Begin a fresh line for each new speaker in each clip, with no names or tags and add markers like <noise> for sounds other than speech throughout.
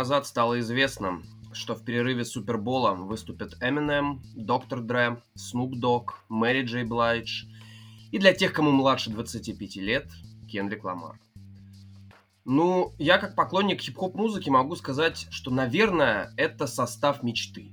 Назад стало известно, что в перерыве Супербола выступят Eminem, Доктор Dre, Snoop Dogg, Мэри Джей Блайдж и для тех, кому младше 25 лет, Кендрик Ламар. Ну, я как поклонник хип-хоп музыки могу сказать, что, наверное, это состав мечты.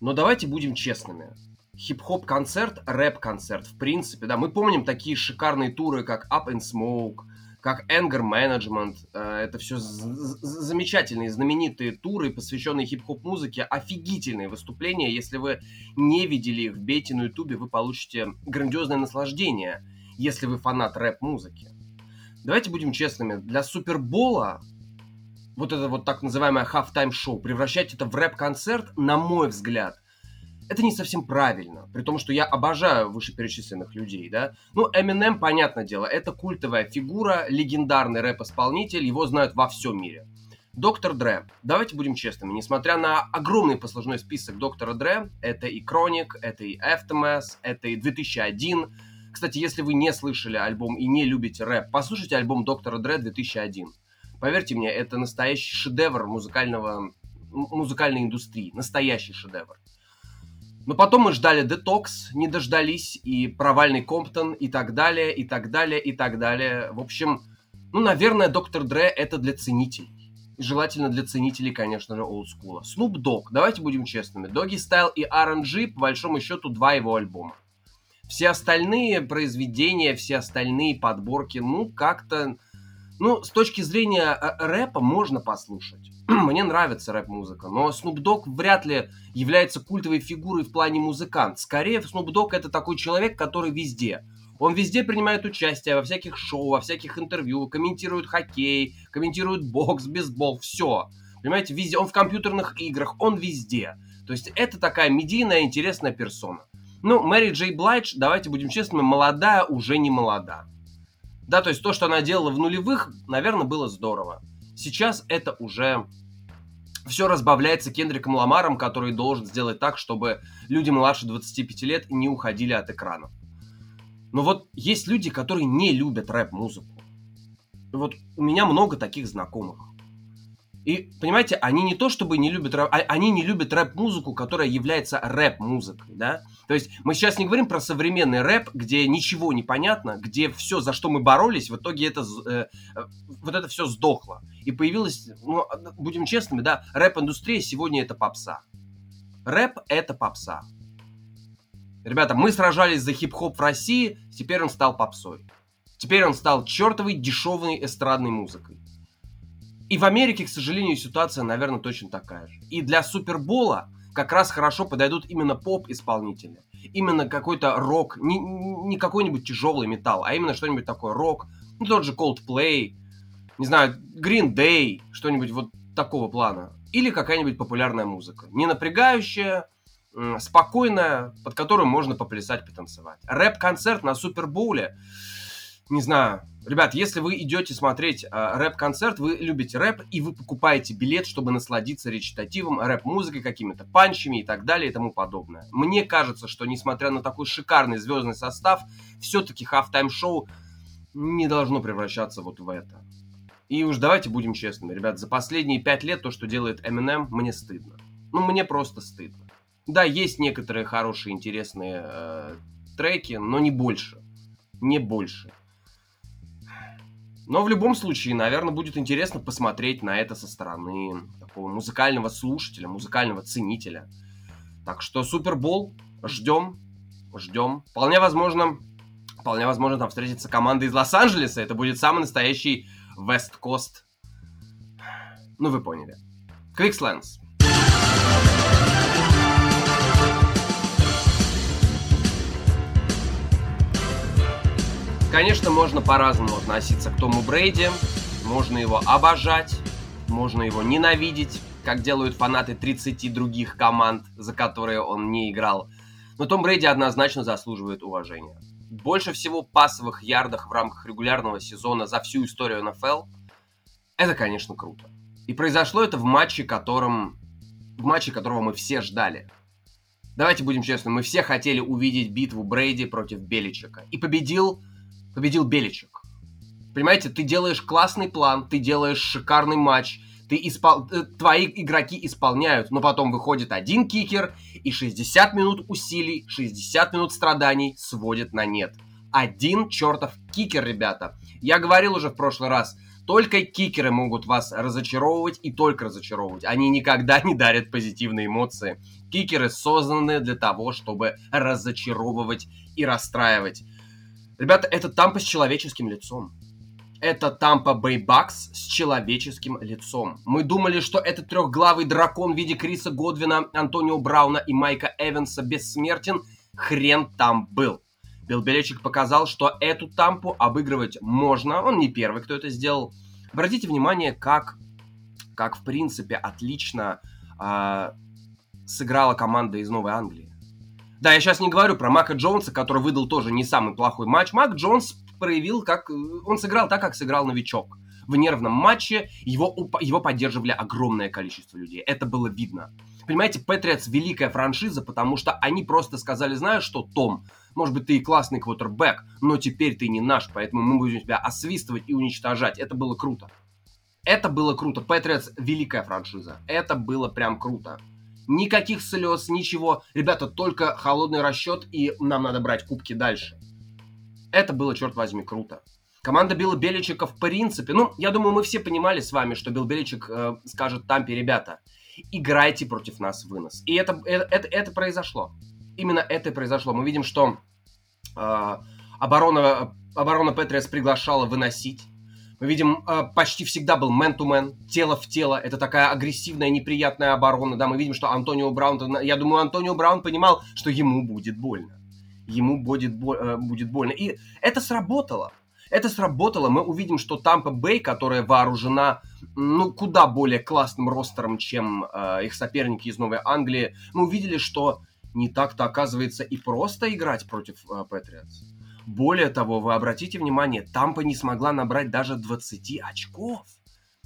Но давайте будем честными. Хип-хоп концерт, рэп-концерт, в принципе, да, мы помним такие шикарные туры, как Up and Smoke, как Anger Management. Э, это все замечательные, знаменитые туры, посвященные хип-хоп музыке. Офигительные выступления. Если вы не видели их, вбейте на ютубе, вы получите грандиозное наслаждение, если вы фанат рэп-музыки. Давайте будем честными. Для Супербола вот это вот так называемое halftime шоу превращать это в рэп-концерт, на мой взгляд – это не совсем правильно, при том, что я обожаю вышеперечисленных людей, да. Ну, Eminem, понятное дело, это культовая фигура, легендарный рэп-исполнитель, его знают во всем мире. Доктор Дре. Давайте будем честными, несмотря на огромный послужной список Доктора Дре, это и Кроник, это и Aftermath, это и 2001. Кстати, если вы не слышали альбом и не любите рэп, послушайте альбом Доктора Дре 2001. Поверьте мне, это настоящий шедевр музыкального, музыкальной индустрии, настоящий шедевр. Но потом мы ждали детокс, не дождались, и провальный Комптон, и так далее, и так далее, и так далее. В общем, ну, наверное, Доктор Дре это для ценителей. Желательно для ценителей, конечно же, олдскула. Snoop Dogg, давайте будем честными. Doggy Style и R&G, по большому счету, два его альбома. Все остальные произведения, все остальные подборки, ну, как-то... Ну, с точки зрения э, рэпа можно послушать. <clears throat> Мне нравится рэп-музыка, но Snoop Dogg вряд ли является культовой фигурой в плане музыкант. Скорее, Snoop Dogg это такой человек, который везде. Он везде принимает участие во всяких шоу, во всяких интервью, комментирует хоккей, комментирует бокс, бейсбол, все. Понимаете, везде. Он в компьютерных играх, он везде. То есть это такая медийная, интересная персона. Ну, Мэри Джей Блайдж, давайте будем честными, молодая уже не молода. Да, то есть то, что она делала в нулевых, наверное, было здорово. Сейчас это уже все разбавляется Кендриком Ламаром, который должен сделать так, чтобы люди младше 25 лет не уходили от экрана. Но вот есть люди, которые не любят рэп-музыку. Вот у меня много таких знакомых. И, понимаете, они не то чтобы не любят рэп, а они не любят рэп-музыку, которая является рэп-музыкой, да? То есть мы сейчас не говорим про современный рэп, где ничего не понятно, где все, за что мы боролись, в итоге это, э, э, вот это все сдохло. И появилась, ну, будем честными, да, рэп-индустрия сегодня это попса. Рэп это попса. Ребята, мы сражались за хип-хоп в России, теперь он стал попсой. Теперь он стал чертовой дешевой эстрадной музыкой. И в Америке, к сожалению, ситуация, наверное, точно такая же. И для Супербола как раз хорошо подойдут именно поп-исполнители. Именно какой-то рок, не, не какой-нибудь тяжелый металл, а именно что-нибудь такое рок. Ну, тот же Coldplay, не знаю, Green Day, что-нибудь вот такого плана. Или какая-нибудь популярная музыка. Не напрягающая, спокойная, под которую можно поплясать, потанцевать. Рэп-концерт на Супербоуле не знаю, ребят, если вы идете смотреть э, рэп-концерт, вы любите рэп, и вы покупаете билет, чтобы насладиться речитативом, рэп-музыкой, какими-то панчами и так далее и тому подобное. Мне кажется, что несмотря на такой шикарный звездный состав, все-таки хафтайм-шоу не должно превращаться вот в это. И уж давайте будем честными, ребят, за последние пять лет то, что делает Eminem, мне стыдно. Ну, мне просто стыдно. Да, есть некоторые хорошие, интересные э, треки, но не больше. Не больше. Но в любом случае, наверное, будет интересно посмотреть на это со стороны такого музыкального слушателя, музыкального ценителя. Так что Супербол ждем, ждем. Вполне возможно, вполне возможно там встретится команда из Лос-Анджелеса. Это будет самый настоящий Coast. Ну, вы поняли. Quickslands. Конечно, можно по-разному относиться к Тому Брейди. Можно его обожать, можно его ненавидеть, как делают фанаты 30 других команд, за которые он не играл. Но Том Брейди однозначно заслуживает уважения. Больше всего пасовых ярдах в рамках регулярного сезона за всю историю НФЛ. Это, конечно, круто. И произошло это в матче, которым... в матче, которого мы все ждали. Давайте будем честны, мы все хотели увидеть битву Брейди против Беличика. И победил победил Беличек. Понимаете, ты делаешь классный план, ты делаешь шикарный матч, Ты испол... Э, твои игроки исполняют, но потом выходит один кикер, и 60 минут усилий, 60 минут страданий сводит на нет. Один чертов кикер, ребята. Я говорил уже в прошлый раз, только кикеры могут вас разочаровывать и только разочаровывать. Они никогда не дарят позитивные эмоции. Кикеры созданы для того, чтобы разочаровывать и расстраивать. Ребята, это тампа с человеческим лицом. Это Тампа Бэй Бакс с человеческим лицом. Мы думали, что этот трехглавый дракон в виде Криса Годвина, Антонио Брауна и Майка Эванса бессмертен. Хрен там был. Билл Белечик показал, что эту тампу обыгрывать можно. Он не первый, кто это сделал. Обратите внимание, как, как в принципе, отлично э, сыграла команда из Новой Англии. Да, я сейчас не говорю про Мака Джонса, который выдал тоже не самый плохой матч. Мак Джонс проявил, как... Он сыграл так, как сыграл новичок. В нервном матче его, его поддерживали огромное количество людей. Это было видно. Понимаете, Патриотс великая франшиза, потому что они просто сказали, знаешь что, Том, может быть, ты и классный квотербек, но теперь ты не наш, поэтому мы будем тебя освистывать и уничтожать. Это было круто. Это было круто. Патриотс великая франшиза. Это было прям круто. Никаких слез, ничего. Ребята, только холодный расчет, и нам надо брать кубки дальше. Это было, черт возьми, круто. Команда Билла Беличика в принципе, ну, я думаю, мы все понимали с вами, что Билл Беличик э, скажет Тампе, ребята, играйте против нас вынос. И это, это, это, это произошло. Именно это и произошло. Мы видим, что э, оборона, оборона Патриас приглашала выносить. Мы видим, э, почти всегда был man-to-man, тело в тело. Это такая агрессивная, неприятная оборона. Да, мы видим, что Антонио Браун, я думаю, Антонио Браун понимал, что ему будет больно. Ему будет, э, будет больно. И это сработало. Это сработало. Мы увидим, что Тампа Бэй, которая вооружена ну, куда более классным ростером, чем э, их соперники из Новой Англии, мы увидели, что не так-то оказывается и просто играть против э. Более того, вы обратите внимание, Тампа не смогла набрать даже 20 очков.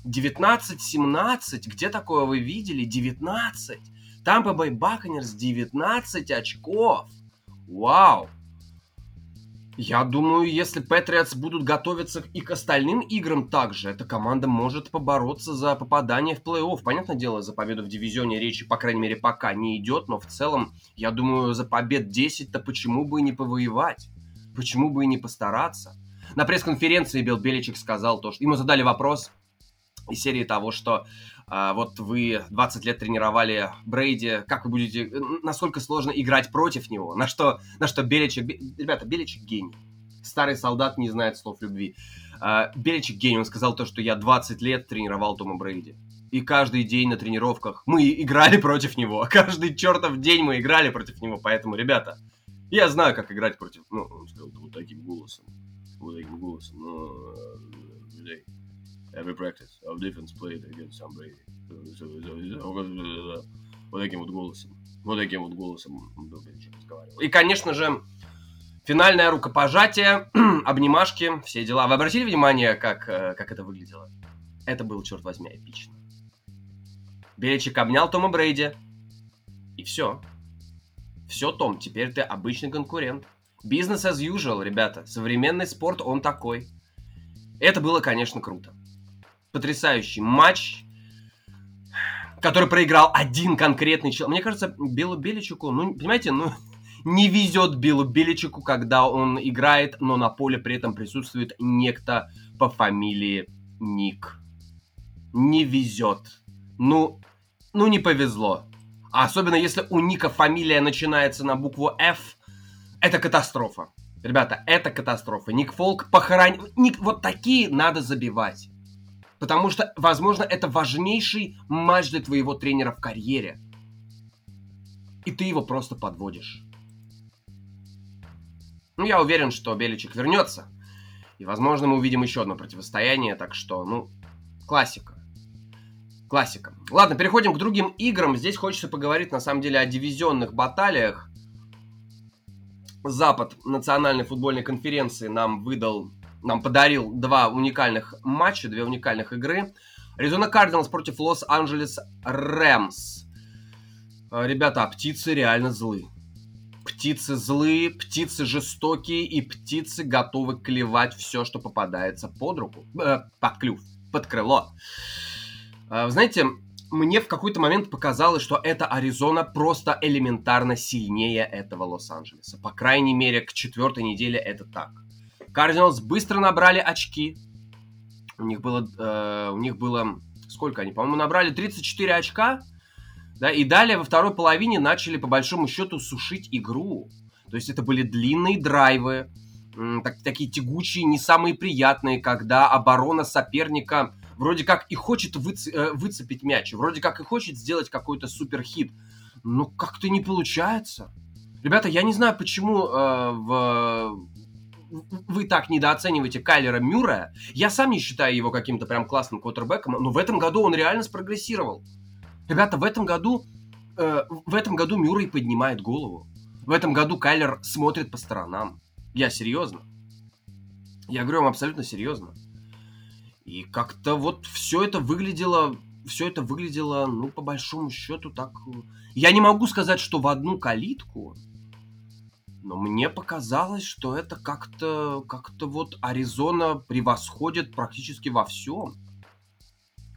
19-17, где такое вы видели? 19. Тампа Бэй Баконерс 19 очков. Вау! Я думаю, если Патриотс будут готовиться и к остальным играм также, эта команда может побороться за попадание в плей-офф. Понятное дело, за победу в дивизионе речи, по крайней мере, пока не идет, но в целом, я думаю, за побед 10-то почему бы и не повоевать? Почему бы и не постараться? На пресс-конференции Билл Беличек сказал то, что ему задали вопрос из серии того, что а, вот вы 20 лет тренировали Брейди, как вы будете, насколько сложно играть против него? На что, на что Беличек, ребята, Беличек гений. Старый солдат не знает слов любви. А, Беличек гений, он сказал то, что я 20 лет тренировал Тома Брейди. И каждый день на тренировках мы играли против него. <laughs> Каждый чертов день мы играли против него. Поэтому, ребята, я знаю, как играть против... Ну, он сказал вот таким голосом. Вот таким голосом. Но, людей every practice of defense played against Brady. Вот таким вот голосом. Вот таким вот голосом разговаривал. И, конечно же, финальное рукопожатие, <clears throat> обнимашки, все дела. Вы обратили внимание, как, э, как это выглядело? Это было, черт возьми, эпично. Беличик обнял Тома Брейди. И все. Все, Том, теперь ты обычный конкурент. Бизнес as usual, ребята. Современный спорт, он такой. Это было, конечно, круто потрясающий матч, который проиграл один конкретный человек. Мне кажется, Биллу Беличику, ну, понимаете, ну, <laughs> не везет Биллу Беличику, когда он играет, но на поле при этом присутствует некто по фамилии Ник. Не везет. Ну, ну не повезло. А особенно если у Ника фамилия начинается на букву F, это катастрофа. Ребята, это катастрофа. Ник Фолк похоронил... Ник... Вот такие надо забивать. Потому что, возможно, это важнейший матч для твоего тренера в карьере. И ты его просто подводишь. Ну, я уверен, что Беличек вернется. И, возможно, мы увидим еще одно противостояние. Так что, ну, классика. Классика. Ладно, переходим к другим играм. Здесь хочется поговорить, на самом деле, о дивизионных баталиях. Запад национальной футбольной конференции нам выдал нам подарил два уникальных матча, две уникальных игры. Аризона Кардиналс против Лос-Анджелес Рэмс. Ребята, а птицы реально злы. Птицы злые, птицы жестокие и птицы готовы клевать все, что попадается под руку, э, под клюв, под крыло. А, знаете, мне в какой-то момент показалось, что эта Аризона просто элементарно сильнее этого Лос-Анджелеса. По крайней мере, к четвертой неделе это так. Кардиналс быстро набрали очки. У них было, э, у них было, сколько они, по-моему, набрали 34 очка. Да, и далее во второй половине начали по большому счету сушить игру. То есть это были длинные драйвы, так, такие тягучие, не самые приятные, когда оборона соперника вроде как и хочет выц, э, выцепить мяч, вроде как и хочет сделать какой-то суперхит, но как-то не получается. Ребята, я не знаю, почему э, в вы так недооцениваете Кайлера Мюррея. Я сам не считаю его каким-то прям классным квотербеком, но в этом году он реально спрогрессировал. Ребята, в этом году, э, в этом году Мюррей поднимает голову. В этом году Кайлер смотрит по сторонам. Я серьезно. Я говорю вам абсолютно серьезно. И как-то вот все это выглядело, все это выглядело, ну, по большому счету, так... Я не могу сказать, что в одну калитку, но мне показалось, что это как-то, как-то вот Аризона превосходит практически во всем.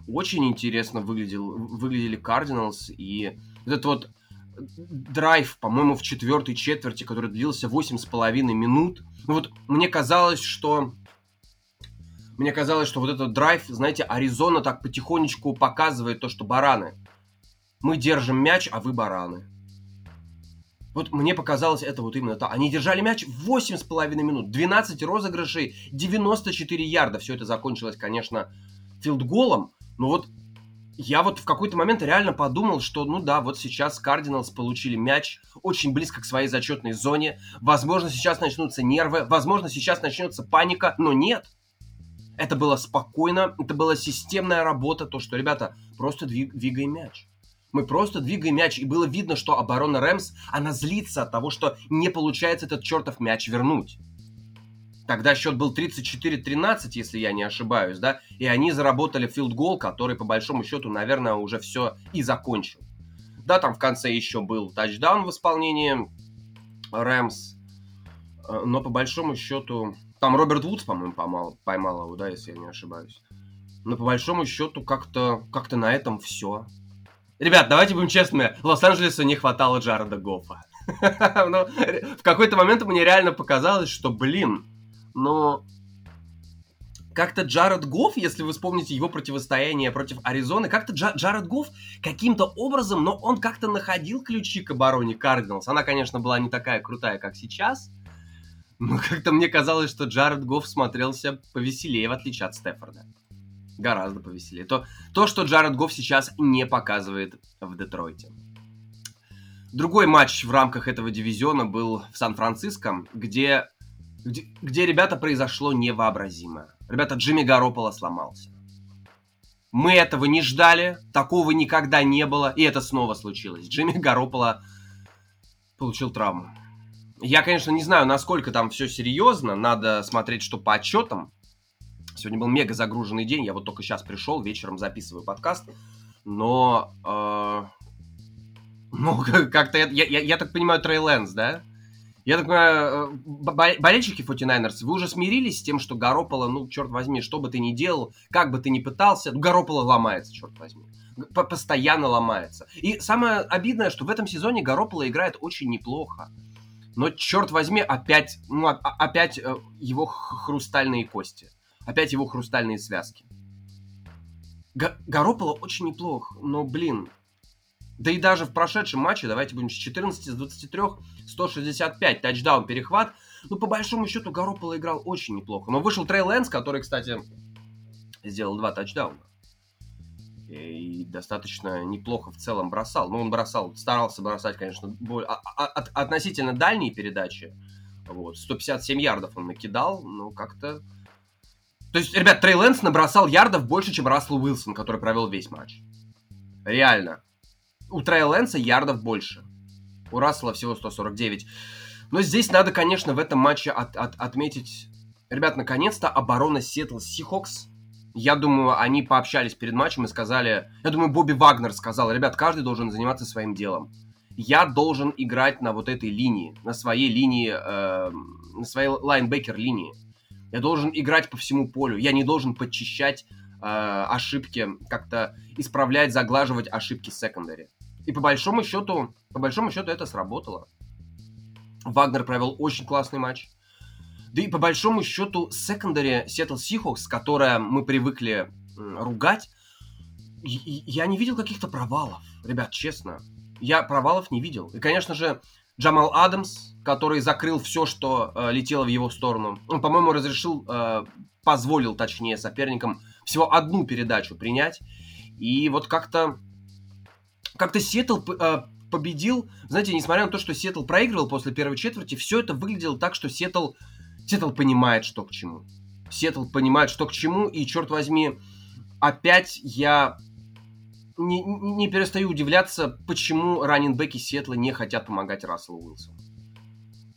Очень интересно выглядел, выглядели Кардиналс и этот вот драйв, по-моему, в четвертой четверти, который длился 8,5 минут. Ну вот мне казалось, что мне казалось, что вот этот драйв, знаете, Аризона так потихонечку показывает то, что бараны. Мы держим мяч, а вы бараны. Вот мне показалось это вот именно то. Они держали мяч 8,5 минут, 12 розыгрышей, 94 ярда. Все это закончилось, конечно, филдголом. Но вот я вот в какой-то момент реально подумал, что, ну да, вот сейчас Кардиналс получили мяч очень близко к своей зачетной зоне. Возможно, сейчас начнутся нервы, возможно, сейчас начнется паника, но нет. Это было спокойно, это была системная работа, то, что, ребята, просто двиг, двигаем мяч. Мы просто двигаем мяч, и было видно, что оборона Рэмс, она злится от того, что не получается этот чертов мяч вернуть. Тогда счет был 34-13, если я не ошибаюсь, да, и они заработали field goal, который, по большому счету, наверное, уже все и закончил. Да, там в конце еще был тачдаун в исполнении Rams, э, но по большому счету там Роберт Вудс, по-моему, поймал, поймал его, да, если я не ошибаюсь. Но по большому счету как-то как на этом все. Ребят, давайте будем честными, Лос-Анджелесу не хватало Джареда Гоффа. <laughs> Но в какой-то момент мне реально показалось, что, блин, ну... Как-то Джаред Гофф, если вы вспомните его противостояние против Аризоны, как-то Джа Джаред Гофф каким-то образом, но он как-то находил ключи к обороне Cardinals. Она, конечно, была не такая крутая, как сейчас, но как-то мне казалось, что Джаред Гофф смотрелся повеселее, в отличие от Стаффорда. Гораздо повеселее. То, то, что Джаред Гофф сейчас не показывает в Детройте. Другой матч в рамках этого дивизиона был в Сан-Франциско, где, где, где, ребята, произошло невообразимое. Ребята, Джимми Гарополо сломался. Мы этого не ждали, такого никогда не было, и это снова случилось. Джимми Гарополо получил травму. Я, конечно, не знаю, насколько там все серьезно. Надо смотреть, что по отчетам. Сегодня был мега загруженный день. Я вот только сейчас пришел, вечером записываю подкаст. Но... Э, ну, <laughs> как-то... Я, я, я так понимаю, Трей Лэнс, да? Я так понимаю, э, болельщики 49ers, вы уже смирились с тем, что Гарополо, ну, черт возьми, что бы ты ни делал, как бы ты ни пытался, ну, Гарополо ломается, черт возьми. Постоянно ломается. И самое обидное, что в этом сезоне Гарополо играет очень неплохо. Но, черт возьми, опять, ну, опять э, его хрустальные кости. Опять его хрустальные связки. Г- очень неплох, но, блин, да и даже в прошедшем матче, давайте будем с 14 с 23, 165, тачдаун, перехват. Ну, по большому счету, Гарополо играл очень неплохо. Но вышел Трей Лэнс, который, кстати, сделал два тачдауна и достаточно неплохо в целом бросал. Ну, он бросал, старался бросать, конечно, более, а, а, от, относительно дальние передачи. Вот, 157 ярдов он накидал, но как-то... То есть, ребят, Трей Лэнс набросал ярдов больше, чем Рассел Уилсон, который провел весь матч. Реально. У Трей Лэнса ярдов больше. У Рассела всего 149. Но здесь надо, конечно, в этом матче от, от, отметить... Ребят, наконец-то оборона Сиэтл Seahawks я думаю, они пообщались перед матчем и сказали... Я думаю, Бобби Вагнер сказал, ребят, каждый должен заниматься своим делом. Я должен играть на вот этой линии, на своей линии, э, на своей лайнбекер линии. Я должен играть по всему полю. Я не должен подчищать э, ошибки, как-то исправлять, заглаживать ошибки секондари. И по большому счету, по большому счету это сработало. Вагнер провел очень классный матч. Да и по большому счету секондари Seattle Seahawks, которое мы привыкли ругать, я не видел каких-то провалов. Ребят, честно, я провалов не видел. И, конечно же, Джамал Адамс, который закрыл все, что э, летело в его сторону. Он, по-моему, разрешил, э, позволил, точнее, соперникам всего одну передачу принять. И вот как-то как-то Сиэтл э, победил. Знаете, несмотря на то, что Сиэтл проигрывал после первой четверти, все это выглядело так, что Сиэтл, Сиэтл понимает, что к чему. Сиэтл понимает, что к чему, и, черт возьми, опять я не, не перестаю удивляться, почему раннинбеки Сиэтла не хотят помогать Расселу Уилсону.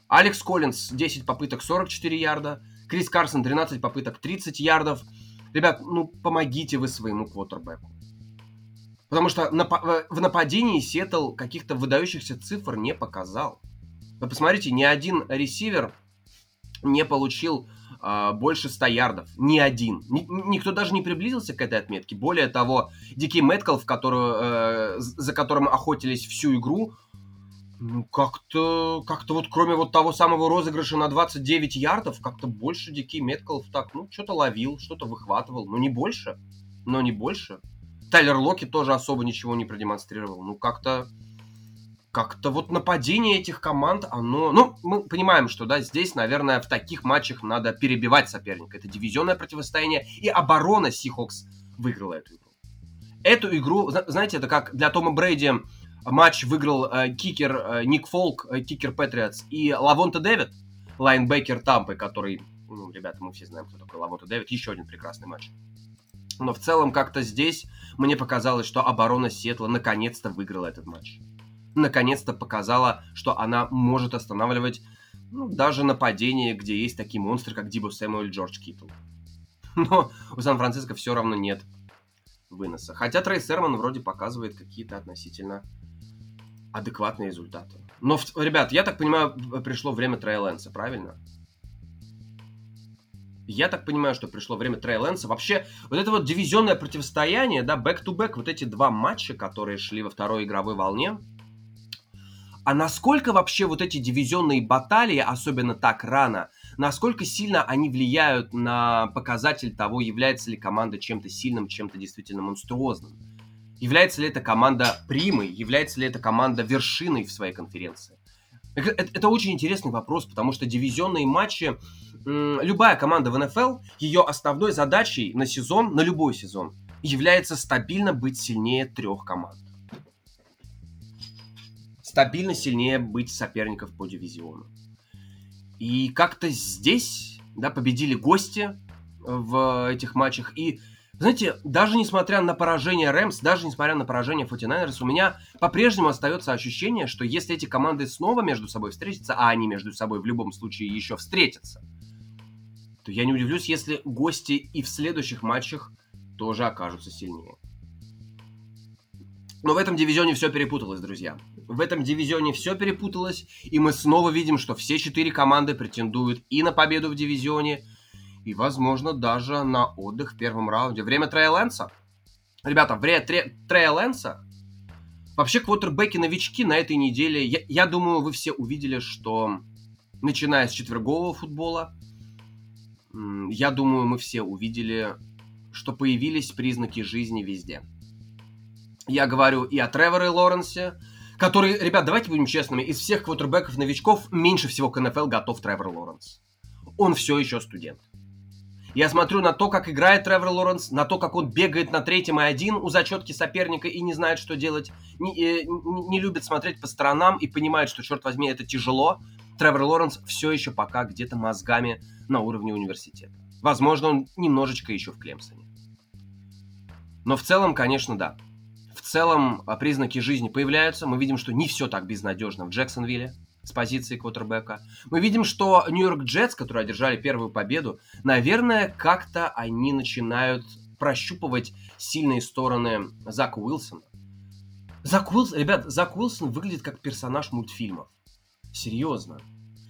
Алекс Коллинс 10 попыток 44 ярда, Крис Карсон 13 попыток 30 ярдов. Ребят, ну помогите вы своему квотербеку. Потому что в нападении Сиэтл каких-то выдающихся цифр не показал. Вы посмотрите, ни один ресивер не получил э, больше 100 ярдов. Ни один. Ни, никто даже не приблизился к этой отметке. Более того, Дикий Мэткалф, который, э, за которым охотились всю игру, ну, как-то, как-то вот кроме вот того самого розыгрыша на 29 ярдов, как-то больше Дикий Меткалф так, ну, что-то ловил, что-то выхватывал. Ну, не больше, но не больше. Тайлер Локи тоже особо ничего не продемонстрировал. Ну, как-то как-то вот нападение этих команд, оно... Ну, мы понимаем, что, да, здесь, наверное, в таких матчах надо перебивать соперника. Это дивизионное противостояние, и оборона Seahawks выиграла эту игру. Эту игру, знаете, это как для Тома Брейди матч выиграл э, кикер э, Ник Фолк, э, кикер Patriots, и Лавонта Дэвид, лайнбекер Тампы, который, ну, ребята, мы все знаем, кто такой Лавонта Дэвид, еще один прекрасный матч. Но в целом как-то здесь мне показалось, что оборона Сетла наконец-то выиграла этот матч наконец-то показала, что она может останавливать ну, даже нападение, где есть такие монстры, как Дибо Сэмюэль Джордж Китл. Но у Сан-Франциско все равно нет выноса. Хотя Трей Серман вроде показывает какие-то относительно адекватные результаты. Но, ребят, я так понимаю, пришло время Трей Лэнса, правильно? Я так понимаю, что пришло время Трей Лэнса. Вообще, вот это вот дивизионное противостояние, да, back-to-back, вот эти два матча, которые шли во второй игровой волне, а насколько вообще вот эти дивизионные баталии, особенно так рано, насколько сильно они влияют на показатель того, является ли команда чем-то сильным, чем-то действительно монструозным? Является ли эта команда примой? Является ли эта команда вершиной в своей конференции? Это, это очень интересный вопрос, потому что дивизионные матчи, любая команда в НФЛ, ее основной задачей на сезон, на любой сезон, является стабильно быть сильнее трех команд стабильно сильнее быть соперников по дивизиону. И как-то здесь, да, победили гости в этих матчах. И, знаете, даже несмотря на поражение Рэмс, даже несмотря на поражение 49ers, у меня по-прежнему остается ощущение, что если эти команды снова между собой встретятся, а они между собой в любом случае еще встретятся, то я не удивлюсь, если гости и в следующих матчах тоже окажутся сильнее. Но в этом дивизионе все перепуталось, друзья. В этом дивизионе все перепуталось, и мы снова видим, что все четыре команды претендуют и на победу в дивизионе, и, возможно, даже на отдых в первом раунде. Время Трея Лэнса. Ребята, время Тре... Трея Лэнса. Вообще, квотербеки-новички на этой неделе, я, я думаю, вы все увидели, что начиная с четвергового футбола, я думаю, мы все увидели, что появились признаки жизни везде. Я говорю и о Треворе Лоренсе, который, ребят, давайте будем честными, из всех квотербеков-новичков меньше всего к НФЛ готов Тревор Лоренс. Он все еще студент. Я смотрю на то, как играет Тревор Лоренс, на то, как он бегает на третьем и один у зачетки соперника и не знает, что делать, не, э, не, любит смотреть по сторонам и понимает, что, черт возьми, это тяжело. Тревор Лоренс все еще пока где-то мозгами на уровне университета. Возможно, он немножечко еще в Клемсоне. Но в целом, конечно, да целом а, признаки жизни появляются. Мы видим, что не все так безнадежно в Джексонвилле с позиции квотербека. Мы видим, что Нью-Йорк Джетс, которые одержали первую победу, наверное, как-то они начинают прощупывать сильные стороны Зака Уилсона. Зак Уилсон, ребят, Зак Уилсон выглядит как персонаж мультфильмов. Серьезно.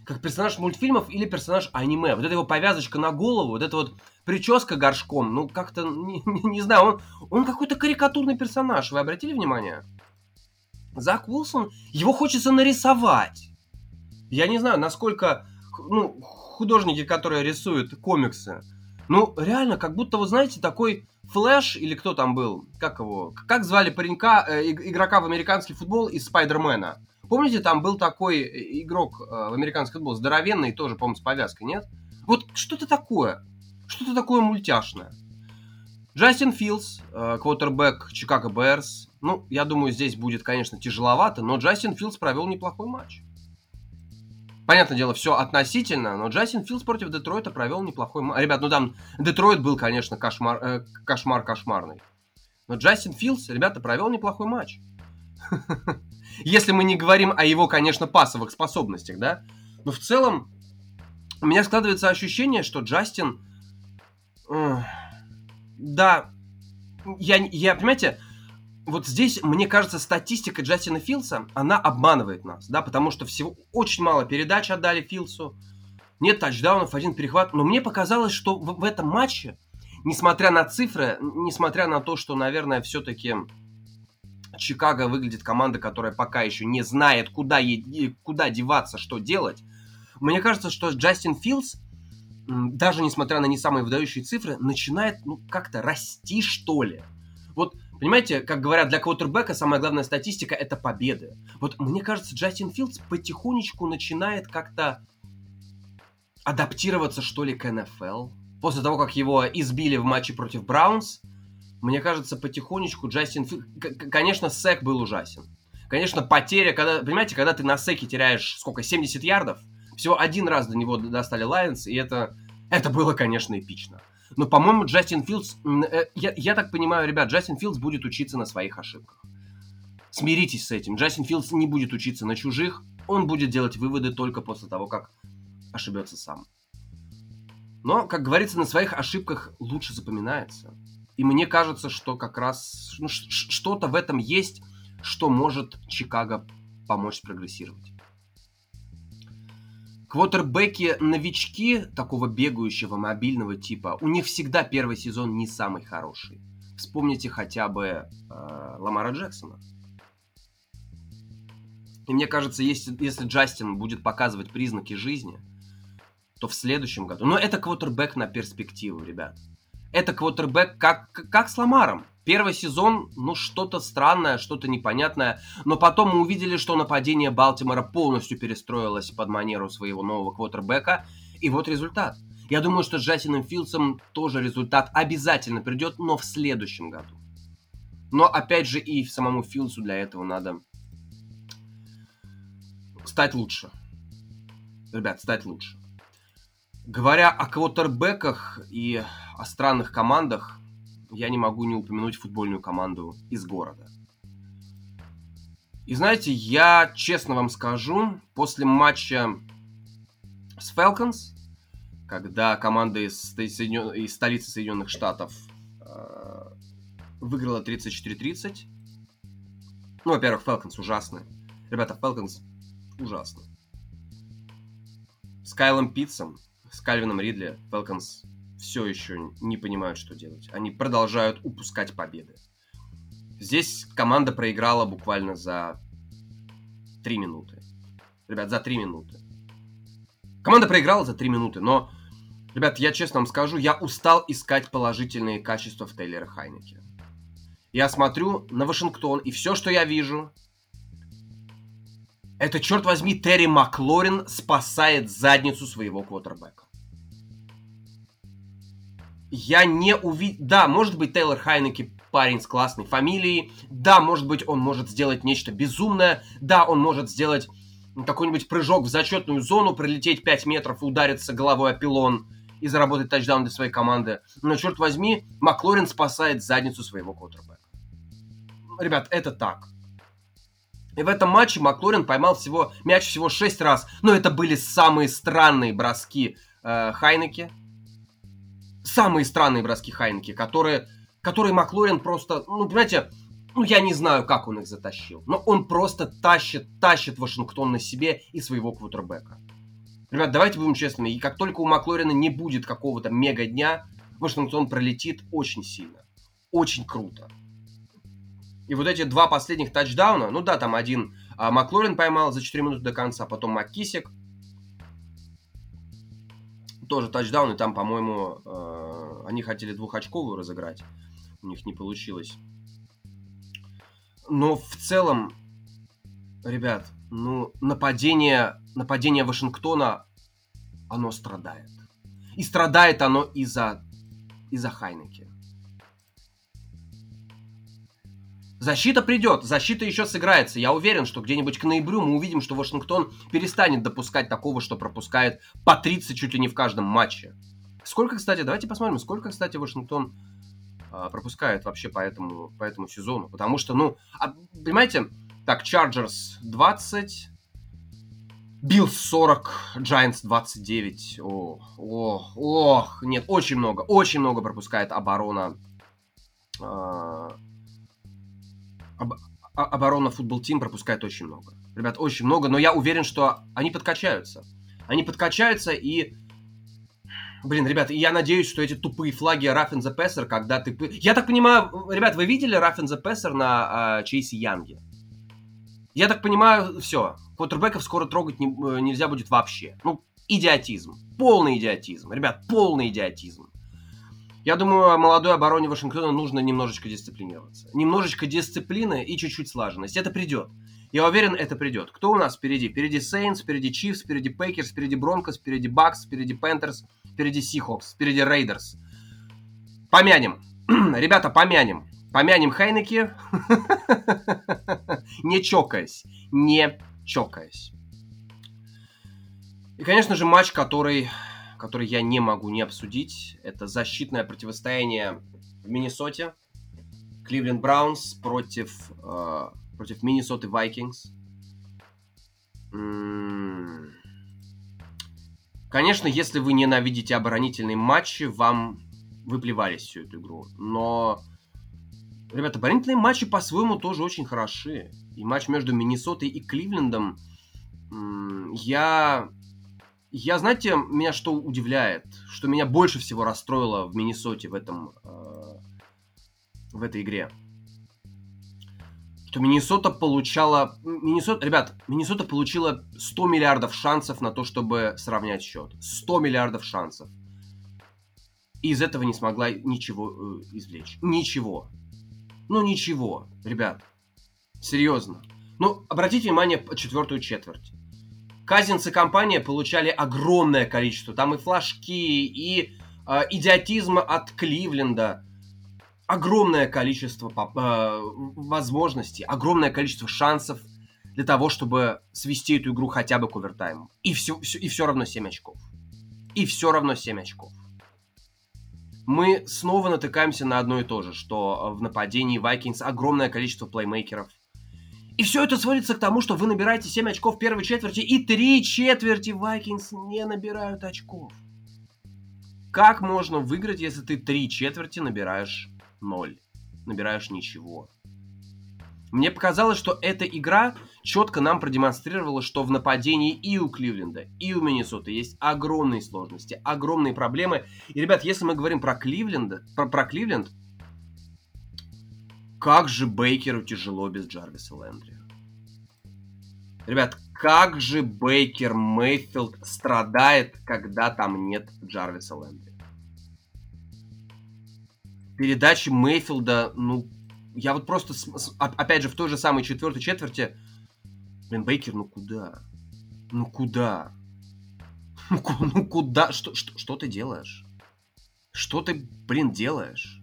Как персонаж мультфильмов или персонаж аниме. Вот эта его повязочка на голову, вот эта вот прическа горшком, ну как-то, не, <laughs> не, знаю, он, он какой-то карикатурный персонаж, вы обратили внимание? Зак Уилсон, его хочется нарисовать. Я не знаю, насколько ну, художники, которые рисуют комиксы, ну, реально, как будто, вы знаете, такой Флэш, или кто там был, как его, как звали паренька, э, игрока в американский футбол из Спайдермена? Помните, там был такой э, игрок э, в американский футбол, здоровенный, тоже, по-моему, с повязкой, нет? Вот что-то такое, что-то такое мультяшное. Джастин Филдс, э, квотербек Чикаго Берс. Ну, я думаю, здесь будет, конечно, тяжеловато, но Джастин Филдс провел неплохой матч. Понятное дело, все относительно, но Джастин Филдс против Детройта провел неплохой матч. Ребят, ну там Детройт был, конечно, кошмар, э, кошмар кошмарный. Но Джастин Филдс, ребята, провел неплохой матч. <laughs> Если мы не говорим о его, конечно, пасовых способностях, да? Но в целом у меня складывается ощущение, что Джастин... Да, я, я, понимаете, вот здесь, мне кажется, статистика Джастина Филса, она обманывает нас, да, потому что всего очень мало передач отдали Филсу, нет тачдаунов, один перехват, но мне показалось, что в, в этом матче, несмотря на цифры, несмотря на то, что, наверное, все-таки Чикаго выглядит команда, которая пока еще не знает, куда, е- куда деваться, что делать, мне кажется, что Джастин Филс, даже несмотря на не самые выдающие цифры, начинает, ну, как-то расти, что ли. Вот Понимаете, как говорят, для квотербека самая главная статистика – это победы. Вот мне кажется, Джастин Филдс потихонечку начинает как-то адаптироваться, что ли, к НФЛ. После того, как его избили в матче против Браунс, мне кажется, потихонечку Джастин. Конечно, сек был ужасен. Конечно, потеря, когда, понимаете, когда ты на секе теряешь, сколько, 70 ярдов, всего один раз до него достали Лайонс, и это, это было, конечно, эпично. Но, по-моему, Джастин Филдс... Э, я, я так понимаю, ребят, Джастин Филдс будет учиться на своих ошибках. Смиритесь с этим. Джастин Филдс не будет учиться на чужих. Он будет делать выводы только после того, как ошибется сам. Но, как говорится, на своих ошибках лучше запоминается. И мне кажется, что как раз ну, что-то в этом есть, что может Чикаго помочь прогрессировать. Квотербеки-новички такого бегающего мобильного типа, у них всегда первый сезон не самый хороший. Вспомните хотя бы э, Ламара Джексона. И мне кажется, если, если Джастин будет показывать признаки жизни, то в следующем году... Но это квотербек на перспективу, ребят. Это квотербек как, как с Ламаром. Первый сезон, ну, что-то странное, что-то непонятное, но потом мы увидели, что нападение Балтимора полностью перестроилось под манеру своего нового квотербека, и вот результат. Я думаю, что с Джастином Филдсом тоже результат обязательно придет, но в следующем году. Но опять же и самому Филдсу для этого надо стать лучше. Ребят, стать лучше. Говоря о квотербеках и о странных командах, я не могу не упомянуть футбольную команду из города. И знаете, я честно вам скажу, после матча с Falcons, когда команда из, из столицы Соединенных Штатов э, выиграла 34-30, ну, во-первых, Falcons ужасны. Ребята, Falcons ужасны. С Кайлом Питцем, с Кальвином Ридли Falcons все еще не понимают, что делать. Они продолжают упускать победы. Здесь команда проиграла буквально за 3 минуты. Ребят, за 3 минуты. Команда проиграла за 3 минуты, но, ребят, я честно вам скажу, я устал искать положительные качества в Тейлере Хайнеке. Я смотрю на Вашингтон, и все, что я вижу, это, черт возьми, Терри Маклорин спасает задницу своего квотербека я не увидел... Да, может быть, Тейлор Хайнеки парень с классной фамилией. Да, может быть, он может сделать нечто безумное. Да, он может сделать какой-нибудь прыжок в зачетную зону, пролететь 5 метров, удариться головой о пилон и заработать тачдаун для своей команды. Но, черт возьми, Маклорин спасает задницу своего квотербека. Ребят, это так. И в этом матче Маклорин поймал всего мяч всего 6 раз. Но это были самые странные броски э, Хайнеки самые странные броски Хайнки, которые, которые Маклорин просто, ну, понимаете, ну, я не знаю, как он их затащил, но он просто тащит, тащит Вашингтон на себе и своего квотербека. Ребят, давайте будем честными. И как только у Маклорина не будет какого-то мега дня, Вашингтон пролетит очень сильно. Очень круто. И вот эти два последних тачдауна, ну да, там один а, Маклорин поймал за 4 минуты до конца, потом Маккисик. Тоже тачдаун, и там, по-моему, э, они хотели двухочковую разыграть. У них не получилось. Но в целом, ребят, ну, нападение, нападение Вашингтона, оно страдает. И страдает оно из-за из-за Хайнеки. Защита придет, защита еще сыграется. Я уверен, что где-нибудь к ноябрю мы увидим, что Вашингтон перестанет допускать такого, что пропускает по 30 чуть ли не в каждом матче. Сколько, кстати, давайте посмотрим, сколько, кстати, Вашингтон э, пропускает вообще по этому, по этому сезону. Потому что, ну, а, понимаете, так, Chargers 20, Bills 40, Giants 29. О, о, ох, нет, очень много, очень много пропускает оборона. Э, об, оборона Football Team пропускает очень много. Ребят, очень много, но я уверен, что они подкачаются. Они подкачаются и... Блин, ребят, я надеюсь, что эти тупые флаги in the Passer, когда ты... Я так понимаю, ребят, вы видели in the Passer на э, Чейсе Янге? Я так понимаю, все. Квотербеков скоро трогать не, э, нельзя будет вообще. Ну, идиотизм. Полный идиотизм. Ребят, полный идиотизм. Я думаю, молодой обороне Вашингтона нужно немножечко дисциплинироваться. Немножечко дисциплины и чуть-чуть слаженность. Это придет. Я уверен, это придет. Кто у нас впереди? Впереди Saints, впереди Chiefs, впереди Packers, впереди Broncos, впереди Bucs, впереди Panthers, впереди Seahawks, впереди Raiders. Помянем. <clears throat> Ребята, помянем. Помянем Хайнеки, <laughs> не чокаясь. Не чокаясь. И, конечно же, матч, который который я не могу не обсудить. Это защитное противостояние в Миннесоте. Кливленд Браунс против, э, против Миннесоты Вайкингс. Конечно, если вы ненавидите оборонительные матчи, вам выплевались всю эту игру. Но, ребята, оборонительные матчи по-своему тоже очень хороши. И матч между Миннесотой и Кливлендом я я, знаете, меня что удивляет, что меня больше всего расстроило в Миннесоте в этом э, в этой игре. Что Миннесота получала... Миннесота, ребят, Миннесота получила 100 миллиардов шансов на то, чтобы сравнять счет. 100 миллиардов шансов. И из этого не смогла ничего э, извлечь. Ничего. Ну, ничего, ребят. Серьезно. Ну, обратите внимание четвертую четверть. Казинс и компания получали огромное количество. Там и флажки, и э, идиотизма от Кливленда. Огромное количество э, возможностей, огромное количество шансов для того, чтобы свести эту игру хотя бы к овертайму. И все, все, и все равно 7 очков. И все равно 7 очков. Мы снова натыкаемся на одно и то же, что в нападении Vikings огромное количество плеймейкеров, и все это сводится к тому, что вы набираете 7 очков в первой четверти, и три четверти Вайкингс не набирают очков. Как можно выиграть, если ты три четверти набираешь 0? Набираешь ничего. Мне показалось, что эта игра четко нам продемонстрировала, что в нападении и у Кливленда, и у Миннесоты есть огромные сложности, огромные проблемы. И, ребят, если мы говорим про Кливленда, про, про Кливленд, как же Бейкеру тяжело без Джарвиса Лэндри. Ребят, как же Бейкер Мейфилд страдает, когда там нет Джарвиса Лэндри. Передачи Мейфилда, ну, я вот просто, опять же, в той же самой четвертой четверти, блин, Бейкер, ну куда? Ну куда? Ну, ну куда? Что, что, что ты делаешь? Что ты, блин, делаешь?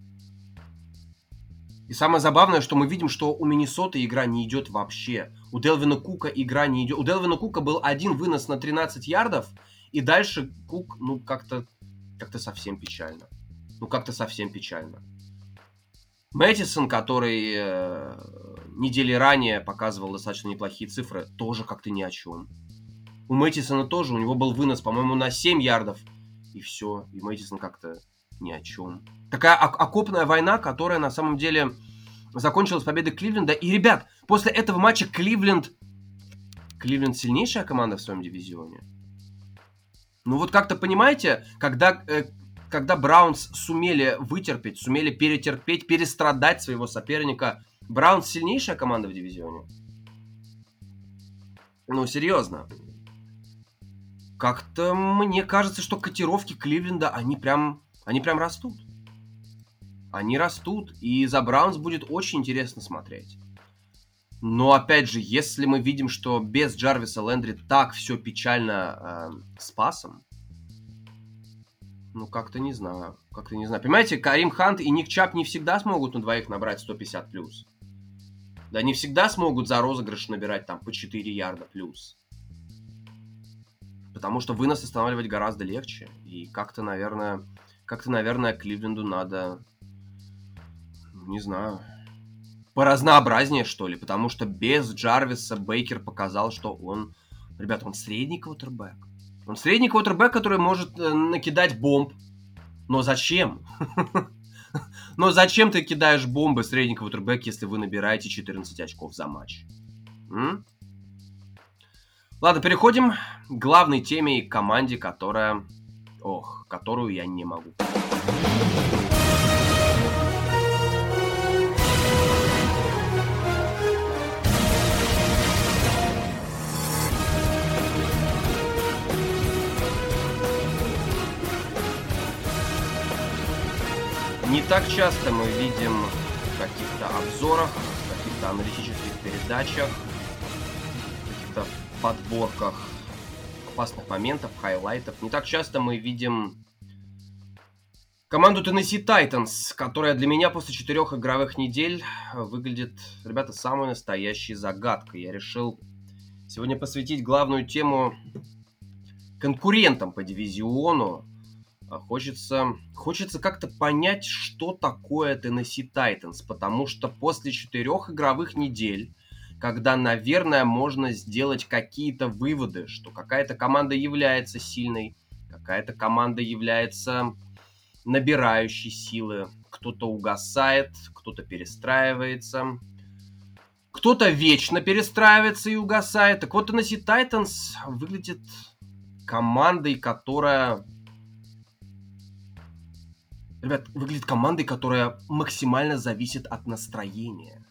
И самое забавное, что мы видим, что у Миннесоты игра не идет вообще. У Делвина Кука игра не идет. У Делвина Кука был один вынос на 13 ярдов, и дальше Кук, ну, как-то как-то совсем печально. Ну, как-то совсем печально. Мэттисон, который э, недели ранее показывал достаточно неплохие цифры, тоже как-то ни о чем. У Мэттисона тоже, у него был вынос, по-моему, на 7 ярдов, и все. И Мэттисон как-то ни о чем. Такая окопная война, которая на самом деле закончилась победой Кливленда. И, ребят, после этого матча Кливленд... Кливленд сильнейшая команда в своем дивизионе. Ну вот как-то понимаете, когда, э, когда Браунс сумели вытерпеть, сумели перетерпеть, перестрадать своего соперника, Браунс сильнейшая команда в дивизионе. Ну, серьезно. Как-то мне кажется, что котировки Кливленда, они прям, они прям растут. Они растут, и за Браунс будет очень интересно смотреть. Но опять же, если мы видим, что без Джарвиса Лендри так все печально э, с пасом, ну как-то не знаю, как-то не знаю. Понимаете, Карим Хант и Ник Чап не всегда смогут на двоих набрать 150 плюс. Да, не всегда смогут за розыгрыш набирать там по 4 ярда плюс. Потому что вынос останавливать гораздо легче. И как-то, наверное, как-то, наверное, Кливленду надо, не знаю, поразнообразнее, что ли, потому что без Джарвиса Бейкер показал, что он, ребят, он средний квотербек. Он средний квотербек, который может э, накидать бомб. Но зачем? <laughs> Но зачем ты кидаешь бомбы средний квотербек, если вы набираете 14 очков за матч? Ладно, переходим к главной теме и команде, которая... Ох, которую я не могу. Не так часто мы видим в каких-то обзорах, в каких-то аналитических передачах, в каких-то подборках опасных моментов, хайлайтов. Не так часто мы видим команду Tennessee Titans, которая для меня после четырех игровых недель выглядит, ребята, самой настоящей загадкой. Я решил сегодня посвятить главную тему конкурентам по дивизиону, хочется, хочется как-то понять, что такое Tennessee Titans, потому что после четырех игровых недель, когда, наверное, можно сделать какие-то выводы, что какая-то команда является сильной, какая-то команда является набирающей силы, кто-то угасает, кто-то перестраивается, кто-то вечно перестраивается и угасает. Так вот, Tennessee Titans выглядит командой, которая Ребят, выглядит командой, которая максимально зависит от настроения.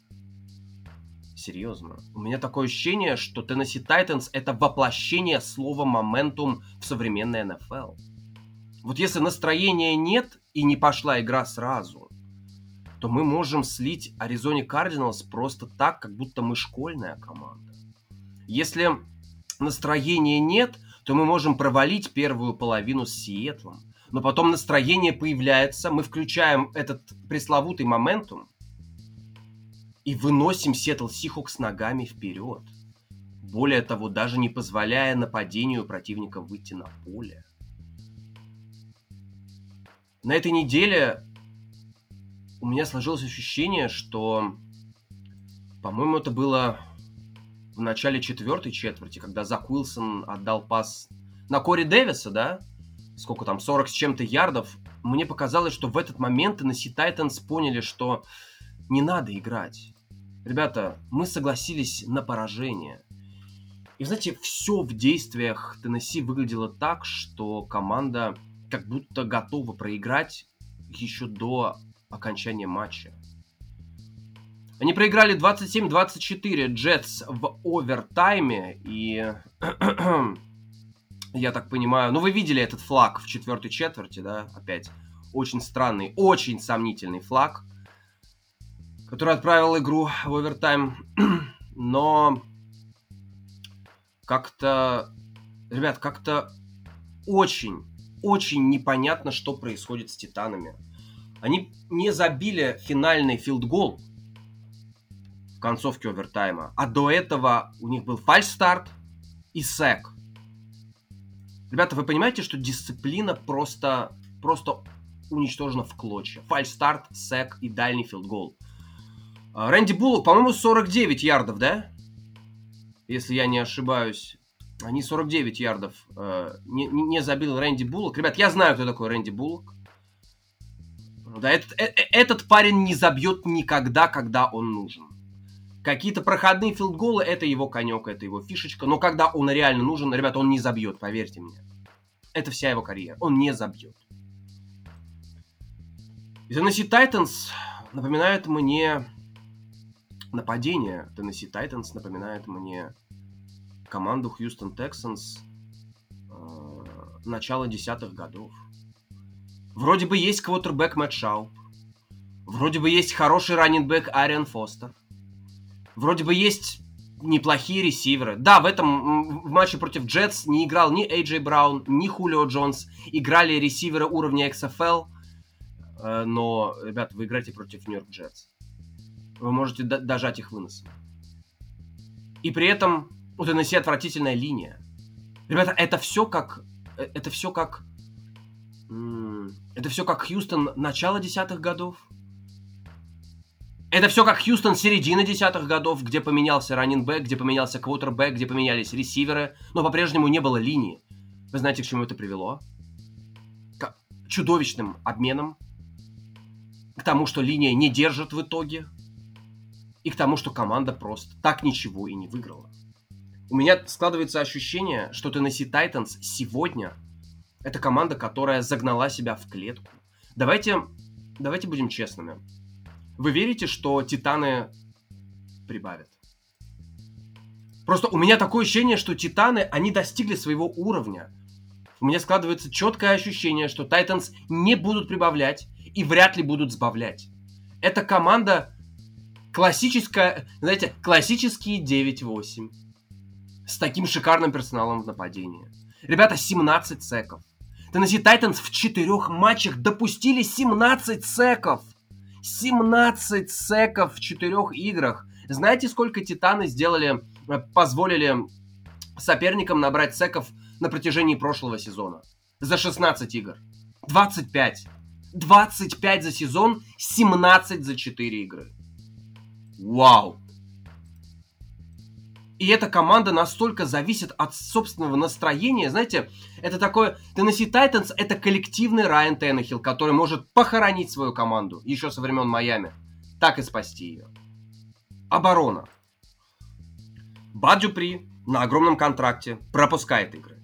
Серьезно. У меня такое ощущение, что Tennessee Titans это воплощение слова моментум в современной НФЛ. Вот если настроения нет и не пошла игра сразу, то мы можем слить Аризоне Кардиналс просто так, как будто мы школьная команда. Если настроения нет, то мы можем провалить первую половину с Сиэтлом но потом настроение появляется, мы включаем этот пресловутый моментум и выносим Сиэтл Сихокс ногами вперед. Более того, даже не позволяя нападению противника выйти на поле. На этой неделе у меня сложилось ощущение, что, по-моему, это было в начале четвертой четверти, когда Зак Уилсон отдал пас на Кори Дэвиса, да? Сколько там, 40 с чем-то ярдов, мне показалось, что в этот момент Tennessee Titans поняли, что не надо играть. Ребята, мы согласились на поражение. И, знаете, все в действиях Теннесси выглядело так, что команда как будто готова проиграть еще до окончания матча. Они проиграли 27-24 Джетс в овертайме, и <clears throat> я так понимаю. Ну, вы видели этот флаг в четвертой четверти, да, опять. Очень странный, очень сомнительный флаг, который отправил игру в овертайм. <clears throat> Но как-то, ребят, как-то очень, очень непонятно, что происходит с Титанами. Они не забили финальный филдгол в концовке овертайма, а до этого у них был фальш-старт и сек. Ребята, вы понимаете, что дисциплина просто, просто уничтожена в клочья. Фальстарт, сек и дальний филдгол. А, Рэнди Буллок, по-моему, 49 ярдов, да? Если я не ошибаюсь. Они 49 ярдов э, не, не забил Рэнди Буллок. Ребят, я знаю, кто такой Рэнди Буллок. Да, этот, э, э этот парень не забьет никогда, когда он нужен. Какие-то проходные филдголы, это его конек, это его фишечка. Но когда он реально нужен, ребята, он не забьет, поверьте мне. это вся его карьера. Он не забьет. И Tennessee Titans напоминает мне нападение. Tennessee Titans напоминает мне команду Houston Texans э, начала десятых годов. Вроде бы есть квотербек Мэтт Шауп. Вроде бы есть хороший раннинбэк Ариан Фостер. Вроде бы есть неплохие ресиверы. Да, в этом в матче против Джетс не играл ни Эйджей Браун, ни Хулио Джонс. Играли ресиверы уровня XFL. Э, но, ребят, вы играете против Нью-Йорк Джетс. Вы можете дожать их выносом. И при этом у Теннесси отвратительная линия. Ребята, это все как... Э, это все как... Это все как Хьюстон начала десятых годов. Это все как Хьюстон середины десятых годов, где поменялся раннинбэк, где поменялся квотербэк, где поменялись ресиверы, но по-прежнему не было линии. Вы знаете, к чему это привело? К чудовищным обменам, к тому, что линия не держит в итоге, и к тому, что команда просто так ничего и не выиграла. У меня складывается ощущение, что Tennessee Titans сегодня это команда, которая загнала себя в клетку. Давайте, давайте будем честными. Вы верите, что Титаны прибавят? Просто у меня такое ощущение, что Титаны, они достигли своего уровня. У меня складывается четкое ощущение, что Тайтанс не будут прибавлять и вряд ли будут сбавлять. Эта команда классическая, знаете, классические 9-8 с таким шикарным персоналом в нападении. Ребята, 17 секов. Теннесси Тайтанс в четырех матчах допустили 17 секов. 17 секов в четырех играх. Знаете, сколько Титаны сделали, э, позволили соперникам набрать секов на протяжении прошлого сезона? За 16 игр. 25. 25 за сезон, 17 за 4 игры. Вау! И эта команда настолько зависит от собственного настроения. Знаете, это такое... Tennessee Titans — это коллективный Райан Теннехилл, который может похоронить свою команду еще со времен Майами. Так и спасти ее. Оборона. Бад Дюпри на огромном контракте пропускает игры.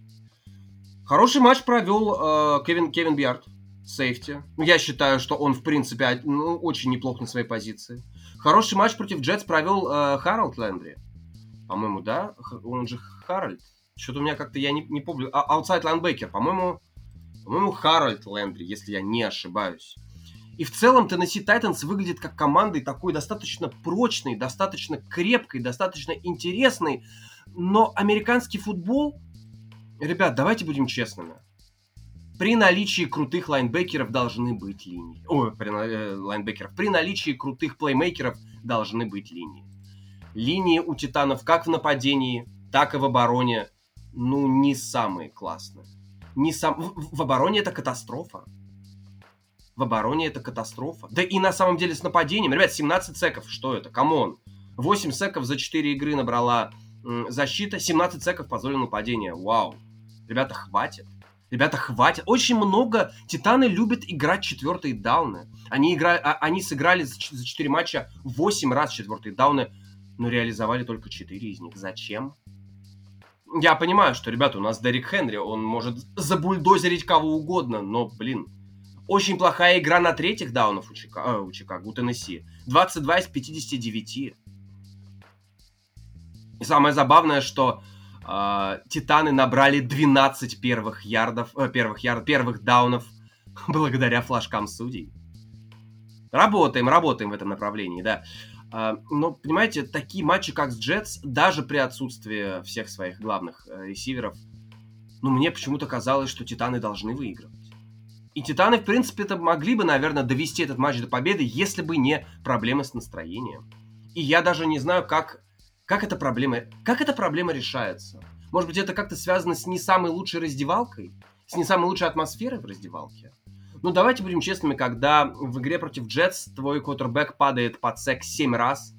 Хороший матч провел э, Кевин, Кевин Биард, сейфти. Я считаю, что он, в принципе, ну, очень неплох на своей позиции. Хороший матч против Jets провел э, Харалд Лендри. По-моему, да? Он же Харальд. Что-то у меня как-то, я не, не помню. А, outside linebacker, по-моему, по-моему, Харальд Лендри, если я не ошибаюсь. И в целом Теннесси Тайтанс выглядит как командой такой достаточно прочной, достаточно крепкой, достаточно интересной. Но американский футбол, ребят, давайте будем честными. При наличии крутых лайнбекеров должны быть линии. Ой, при, э, лайнбекеров. При наличии крутых плеймейкеров должны быть линии линии у Титанов как в нападении, так и в обороне, ну, не самые классные. Не сам... в, обороне это катастрофа. В обороне это катастрофа. Да и на самом деле с нападением. Ребят, 17 секов, что это? Come on. 8 секов за 4 игры набрала защита, 17 секов позволило нападение. Вау. Ребята, хватит. Ребята, хватит. Очень много. Титаны любят играть четвертые дауны. Они, игра... А, они сыграли за 4 матча 8 раз четвертые дауны но реализовали только 4 из них. Зачем? Я понимаю, что, ребята, у нас Дерек Хенри, он может забульдозерить кого угодно, но, блин, очень плохая игра на третьих даунов у, Чика... э, у Чикаго, у Теннесси. 22 из 59. И самое забавное, что э, Титаны набрали 12 первых ярдов, э, первых ярдов, первых даунов <laughs> благодаря флажкам судей. Работаем, работаем в этом направлении, да. А, но, понимаете, такие матчи, как с Джетс, даже при отсутствии всех своих главных э, ресиверов, ну, мне почему-то казалось, что Титаны должны выигрывать. И Титаны, в принципе, это могли бы, наверное, довести этот матч до победы, если бы не проблемы с настроением. И я даже не знаю, как, как, эта, проблема, как эта проблема решается. Может быть, это как-то связано с не самой лучшей раздевалкой? С не самой лучшей атмосферой в раздевалке? Ну, давайте будем честными, когда в игре против Джетс твой квотербек падает под сек 7 раз,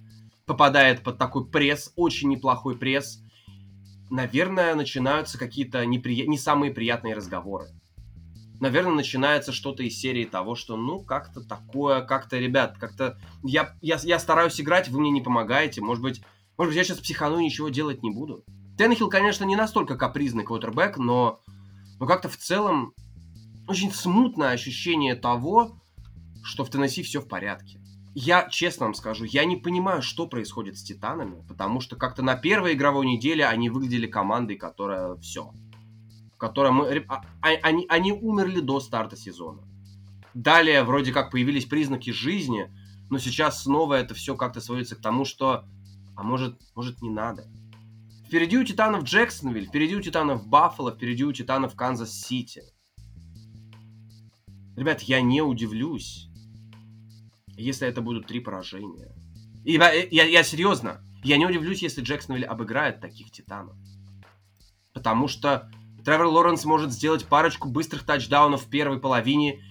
попадает под такой пресс, очень неплохой пресс, наверное, начинаются какие-то непри... не самые приятные разговоры. Наверное, начинается что-то из серии того, что, ну, как-то такое, как-то, ребят, как-то я, я, я стараюсь играть, вы мне не помогаете, может быть, может быть, я сейчас психану и ничего делать не буду. Тенхилл, конечно, не настолько капризный квотербек, но Но как-то в целом очень смутное ощущение того, что в Теннесси все в порядке. Я честно вам скажу, я не понимаю, что происходит с Титанами, потому что как-то на первой игровой неделе они выглядели командой, которая все. Которая мы, а, а, они, они умерли до старта сезона. Далее вроде как появились признаки жизни, но сейчас снова это все как-то сводится к тому, что а может, может не надо. Впереди у Титанов Джексонвиль, впереди у Титанов Баффало, впереди у Титанов Канзас-Сити. Ребят, я не удивлюсь, если это будут три поражения. И я, я, я серьезно, я не удивлюсь, если Джексонвилл обыграет таких титанов. Потому что Тревор Лоренс может сделать парочку быстрых тачдаунов в первой половине,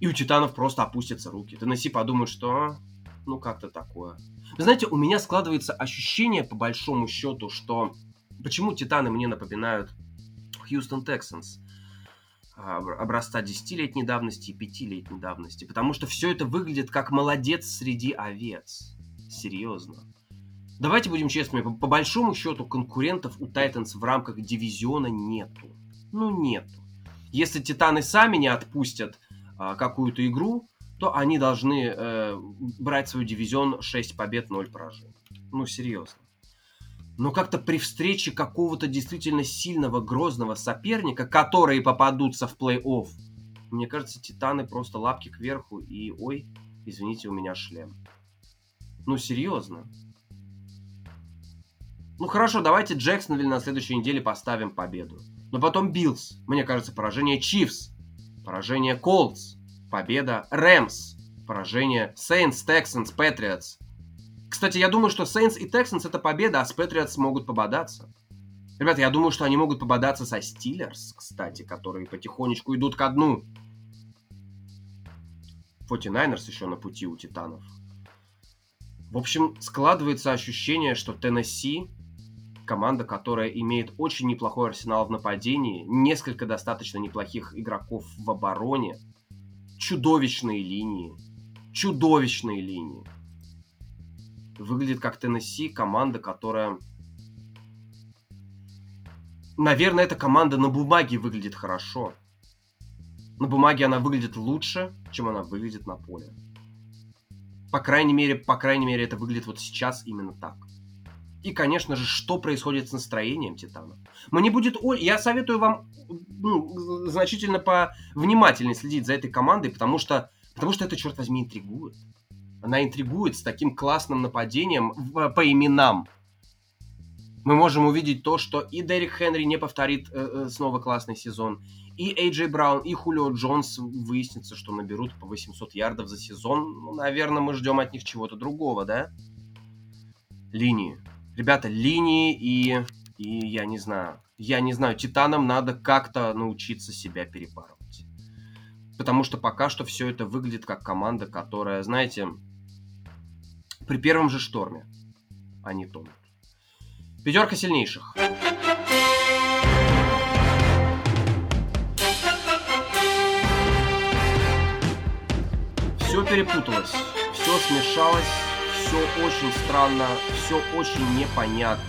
и у титанов просто опустятся руки. Теннесси подумает, что «А, ну как-то такое. Вы знаете, у меня складывается ощущение, по большому счету, что почему титаны мне напоминают Хьюстон Тексанс образца 10-летней давности и 5-летней давности. Потому что все это выглядит как молодец среди овец. Серьезно. Давайте будем честными, по, по большому счету конкурентов у Тайтанс в рамках дивизиона нету. Ну нету. Если Титаны сами не отпустят а, какую-то игру, то они должны э, брать свой дивизион 6 побед, 0 поражений. Ну серьезно но как-то при встрече какого-то действительно сильного, грозного соперника, которые попадутся в плей-офф, мне кажется, Титаны просто лапки кверху и, ой, извините, у меня шлем. Ну, серьезно. Ну, хорошо, давайте Джексонвиль на следующей неделе поставим победу. Но потом Bills. Мне кажется, поражение Chiefs. Поражение Colts. Победа Rams. Поражение Saints, Texans, Patriots. Кстати, я думаю, что Saints и Texans это победа, а с Patriots могут пободаться. Ребята, я думаю, что они могут пободаться со Steelers, кстати, которые потихонечку идут ко дну. 49ers еще на пути у Титанов. В общем, складывается ощущение, что Теннесси команда, которая имеет очень неплохой арсенал в нападении, несколько достаточно неплохих игроков в обороне, чудовищные линии, чудовищные линии выглядит как Теннесси, команда, которая... Наверное, эта команда на бумаге выглядит хорошо. На бумаге она выглядит лучше, чем она выглядит на поле. По крайней мере, по крайней мере, это выглядит вот сейчас именно так. И, конечно же, что происходит с настроением Титана. Мне будет... Я советую вам ну, значительно повнимательнее следить за этой командой, потому что, потому что это, черт возьми, интригует. Она интригует с таким классным нападением в, по именам. Мы можем увидеть то, что и Дерек Хенри не повторит э, э снова классный сезон, и Эйджей Браун, и Хулио Джонс выяснится, что наберут по 800 ярдов за сезон. Ну, наверное, мы ждем от них чего-то другого, да? Линии. Ребята, линии и... И я не знаю. Я не знаю, Титанам надо как-то научиться себя перепарывать. Потому что пока что все это выглядит как команда, которая, знаете, при первом же шторме они тонут. Пятерка сильнейших. Все перепуталось, все смешалось, все очень странно, все очень непонятно.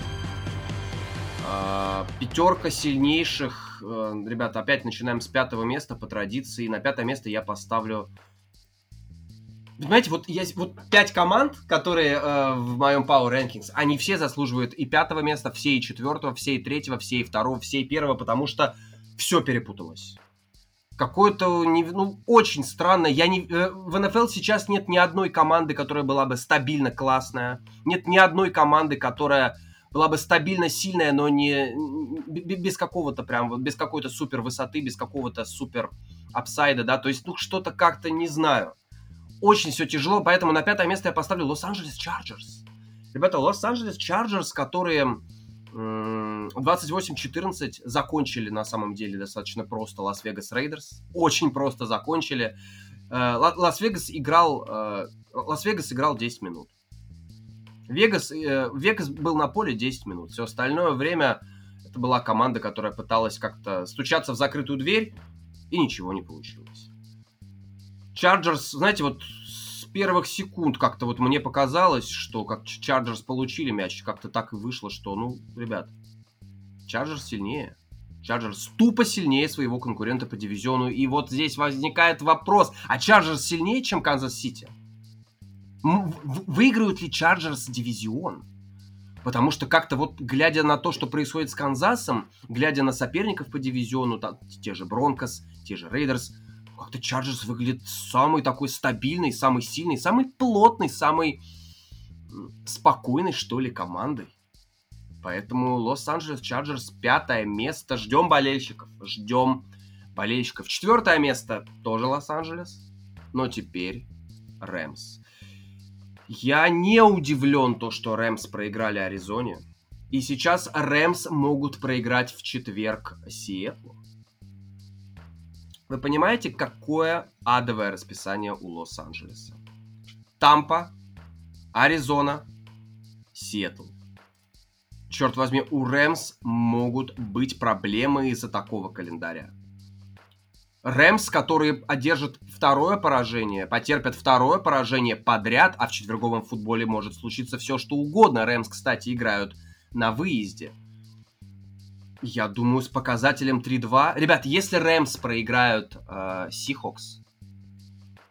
А, пятерка сильнейших. Э, ребята, опять начинаем с пятого места по традиции. На пятое место я поставлю Понимаете, вот есть вот пять команд, которые э, в моем Power Rankings, они все заслуживают и пятого места, все и четвертого, все и третьего, все и второго, все и первого, потому что все перепуталось. Какое-то, ну, очень странно. Я не, э, в НФЛ сейчас нет ни одной команды, которая была бы стабильно классная. Нет ни одной команды, которая была бы стабильно сильная, но не без какого-то прям, вот без какой-то супер высоты, без какого-то супер upside а, да, то есть, ну, что-то как-то не знаю очень все тяжело, поэтому на пятое место я поставлю Лос-Анджелес Chargers. Ребята, Лос-Анджелес Chargers, которые 28-14 закончили на самом деле достаточно просто Лас-Вегас Raiders. Очень просто закончили. Э, Лас-Вегас играл, э, Лас-Вегас играл 10 минут. Вегас, э, Вегас был на поле 10 минут. Все остальное время это была команда, которая пыталась как-то стучаться в закрытую дверь, и ничего не получилось. Chargers, знаете, вот с первых секунд как-то вот мне показалось, что как Chargers получили мяч, как-то так и вышло, что, ну, ребят, Чарджерс сильнее. Чарджерс тупо сильнее своего конкурента по дивизиону. И вот здесь возникает вопрос, а Чарджерс сильнее, чем Канзас-Сити? Выиграют ли Чарджерс дивизион? Потому что как-то вот, глядя на то, что происходит с Канзасом, глядя на соперников по дивизиону, там, те же Бронкос, те же Рейдерс, как-то Чарджерс выглядит самый такой стабильный, самый сильный, самый плотный, самый спокойной, что ли, командой. Поэтому Лос-Анджелес Чарджерс пятое место. Ждем болельщиков. Ждем болельщиков. Четвертое место тоже Лос-Анджелес. Но теперь Рэмс. Я не удивлен то, что Рэмс проиграли Аризоне. И сейчас Рэмс могут проиграть в четверг Сиэтлу. Вы понимаете, какое адовое расписание у Лос-Анджелеса? Тампа, Аризона, Сиэтл. Черт возьми, у Рэмс могут быть проблемы из-за такого календаря. Рэмс, которые одержат второе поражение, потерпят второе поражение подряд, а в четверговом футболе может случиться все, что угодно. Рэмс, кстати, играют на выезде. Я думаю, с показателем 3-2. Ребят, если Рэмс проиграют Сихокс, э,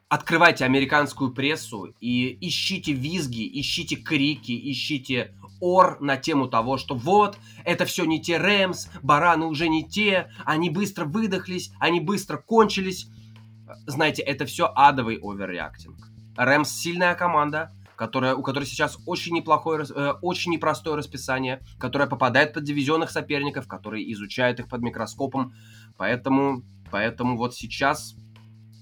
открывайте американскую прессу и ищите визги, ищите крики, ищите ор на тему того, что вот, это все не те Рэмс, бараны уже не те, они быстро выдохлись, они быстро кончились. Знаете, это все адовый оверреактинг. Рэмс сильная команда, которая, у которой сейчас очень неплохое, э, очень непростое расписание, которая попадает под дивизионных соперников, которые изучают их под микроскопом. Поэтому, поэтому вот сейчас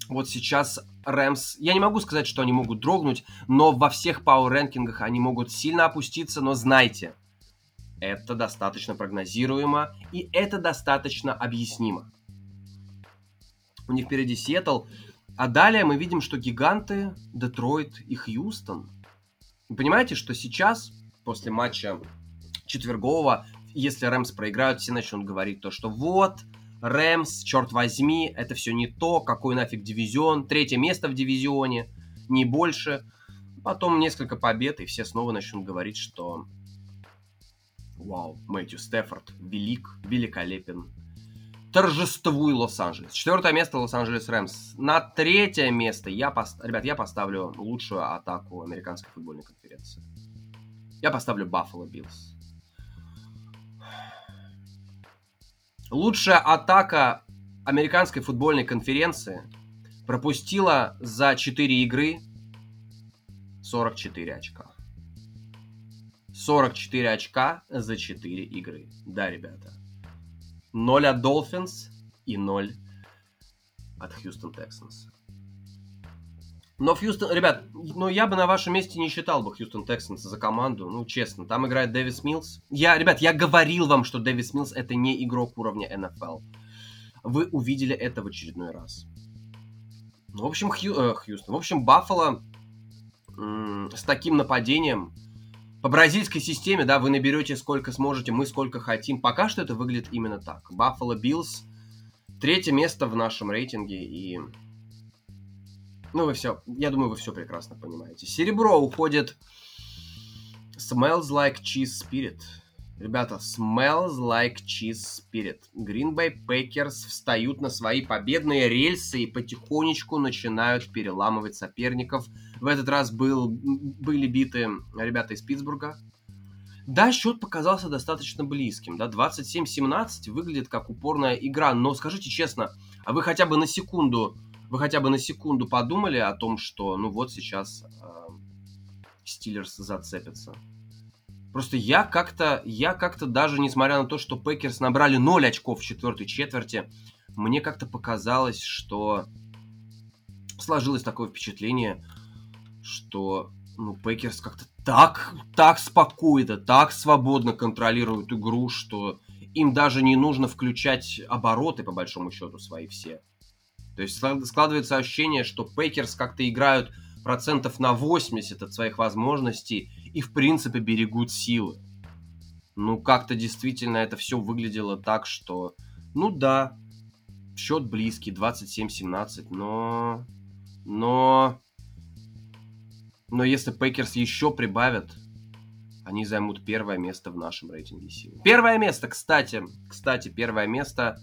вот сейчас Рэмс, я не могу сказать, что они могут дрогнуть, но во всех пауэр-рэнкингах они могут сильно опуститься, но знайте, это достаточно прогнозируемо и это достаточно объяснимо. У них впереди Сиэтл, а далее мы видим, что гиганты, Детройт и Хьюстон. Вы понимаете, что сейчас, после матча четвергового, если Рэмс проиграют, все начнут говорить то, что вот, Рэмс, черт возьми, это все не то, какой нафиг дивизион, третье место в дивизионе, не больше. Потом несколько побед, и все снова начнут говорить, что вау, Мэтью Стефорд велик, великолепен. Торжествуй Лос-Анджелес. Четвертое место Лос-Анджелес Рэмс. На третье место я, пост... ребят, я поставлю лучшую атаку американской футбольной конференции. Я поставлю Баффало Биллс. Лучшая атака американской футбольной конференции пропустила за 4 игры 44 очка. 44 очка за 4 игры. Да, ребята. 0 от Dolphins и 0 от Houston Texans. Но Хьюстон, ребят, ну я бы на вашем месте не считал бы Хьюстон Texans за команду, ну честно. Там играет Дэвис Милс. Я, ребят, я говорил вам, что Дэвис Милс это не игрок уровня NFL. Вы увидели это в очередной раз. Ну, в общем, Хью, э, Хьюстон. В общем, Баффало м- с таким нападением по бразильской системе, да, вы наберете сколько сможете, мы сколько хотим. Пока что это выглядит именно так. Баффало Биллс третье место в нашем рейтинге и ну, вы все, я думаю, вы все прекрасно понимаете. Серебро уходит Smells Like Cheese Spirit. Ребята, smells like cheese spirit. Green Bay Packers встают на свои победные рельсы и потихонечку начинают переламывать соперников. В этот раз был, были биты ребята из Питтсбурга. Да, счет показался достаточно близким. Да, 27-17 выглядит как упорная игра. Но скажите честно, а вы хотя бы на секунду вы хотя бы на секунду подумали о том, что ну вот сейчас Стиллерс зацепится? Просто я как-то, я как-то даже, несмотря на то, что Пэкерс набрали 0 очков в четвертой четверти, мне как-то показалось, что сложилось такое впечатление, что ну, Пэкерс как-то так, так спокойно, так свободно контролируют игру, что им даже не нужно включать обороты, по большому счету, свои все. То есть складывается ощущение, что Пейкерс как-то играют процентов на 80 от своих возможностей и в принципе берегут силы. Ну, как-то действительно это все выглядело так, что, ну да, счет близкий, 27-17, но... Но... Но если Пейкерс еще прибавят, они займут первое место в нашем рейтинге сил. Первое место, кстати, кстати, первое место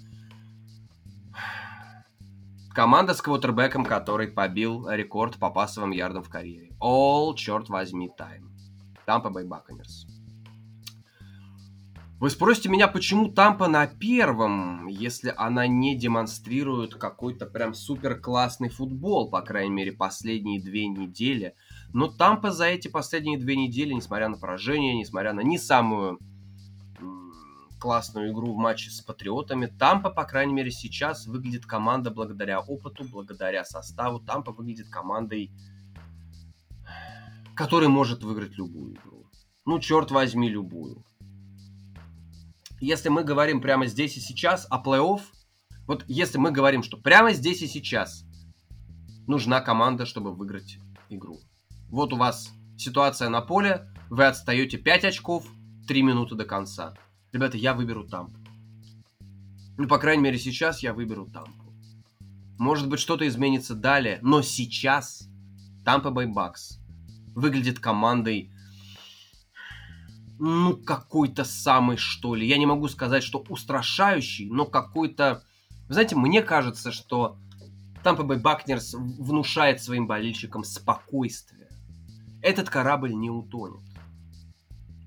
команда с квотербеком, который побил рекорд по пасовым ярдам в карьере. All, черт возьми, time. Тампа Бэй Баконерс. Вы спросите меня, почему Тампа на первом, если она не демонстрирует какой-то прям супер классный футбол, по крайней мере, последние две недели. Но Тампа за эти последние две недели, несмотря на поражение, несмотря на не самую классную игру в матче с Патриотами, Тампа, по крайней мере, сейчас выглядит команда благодаря опыту, благодаря составу. Тампа выглядит командой, которая может выиграть любую игру. Ну, черт возьми, любую если мы говорим прямо здесь и сейчас о плей-офф, вот если мы говорим, что прямо здесь и сейчас нужна команда, чтобы выиграть игру. Вот у вас ситуация на поле, вы отстаете 5 очков, 3 минуты до конца. Ребята, я выберу Тампу. Ну, по крайней мере, сейчас я выберу Тампу. Может быть, что-то изменится далее, но сейчас Тампа Бэй Бакс выглядит командой, ну, какой-то самый, что ли. Я не могу сказать, что устрашающий, но какой-то... Вы знаете, мне кажется, что Тампа Бэй Бакнерс внушает своим болельщикам спокойствие. Этот корабль не утонет.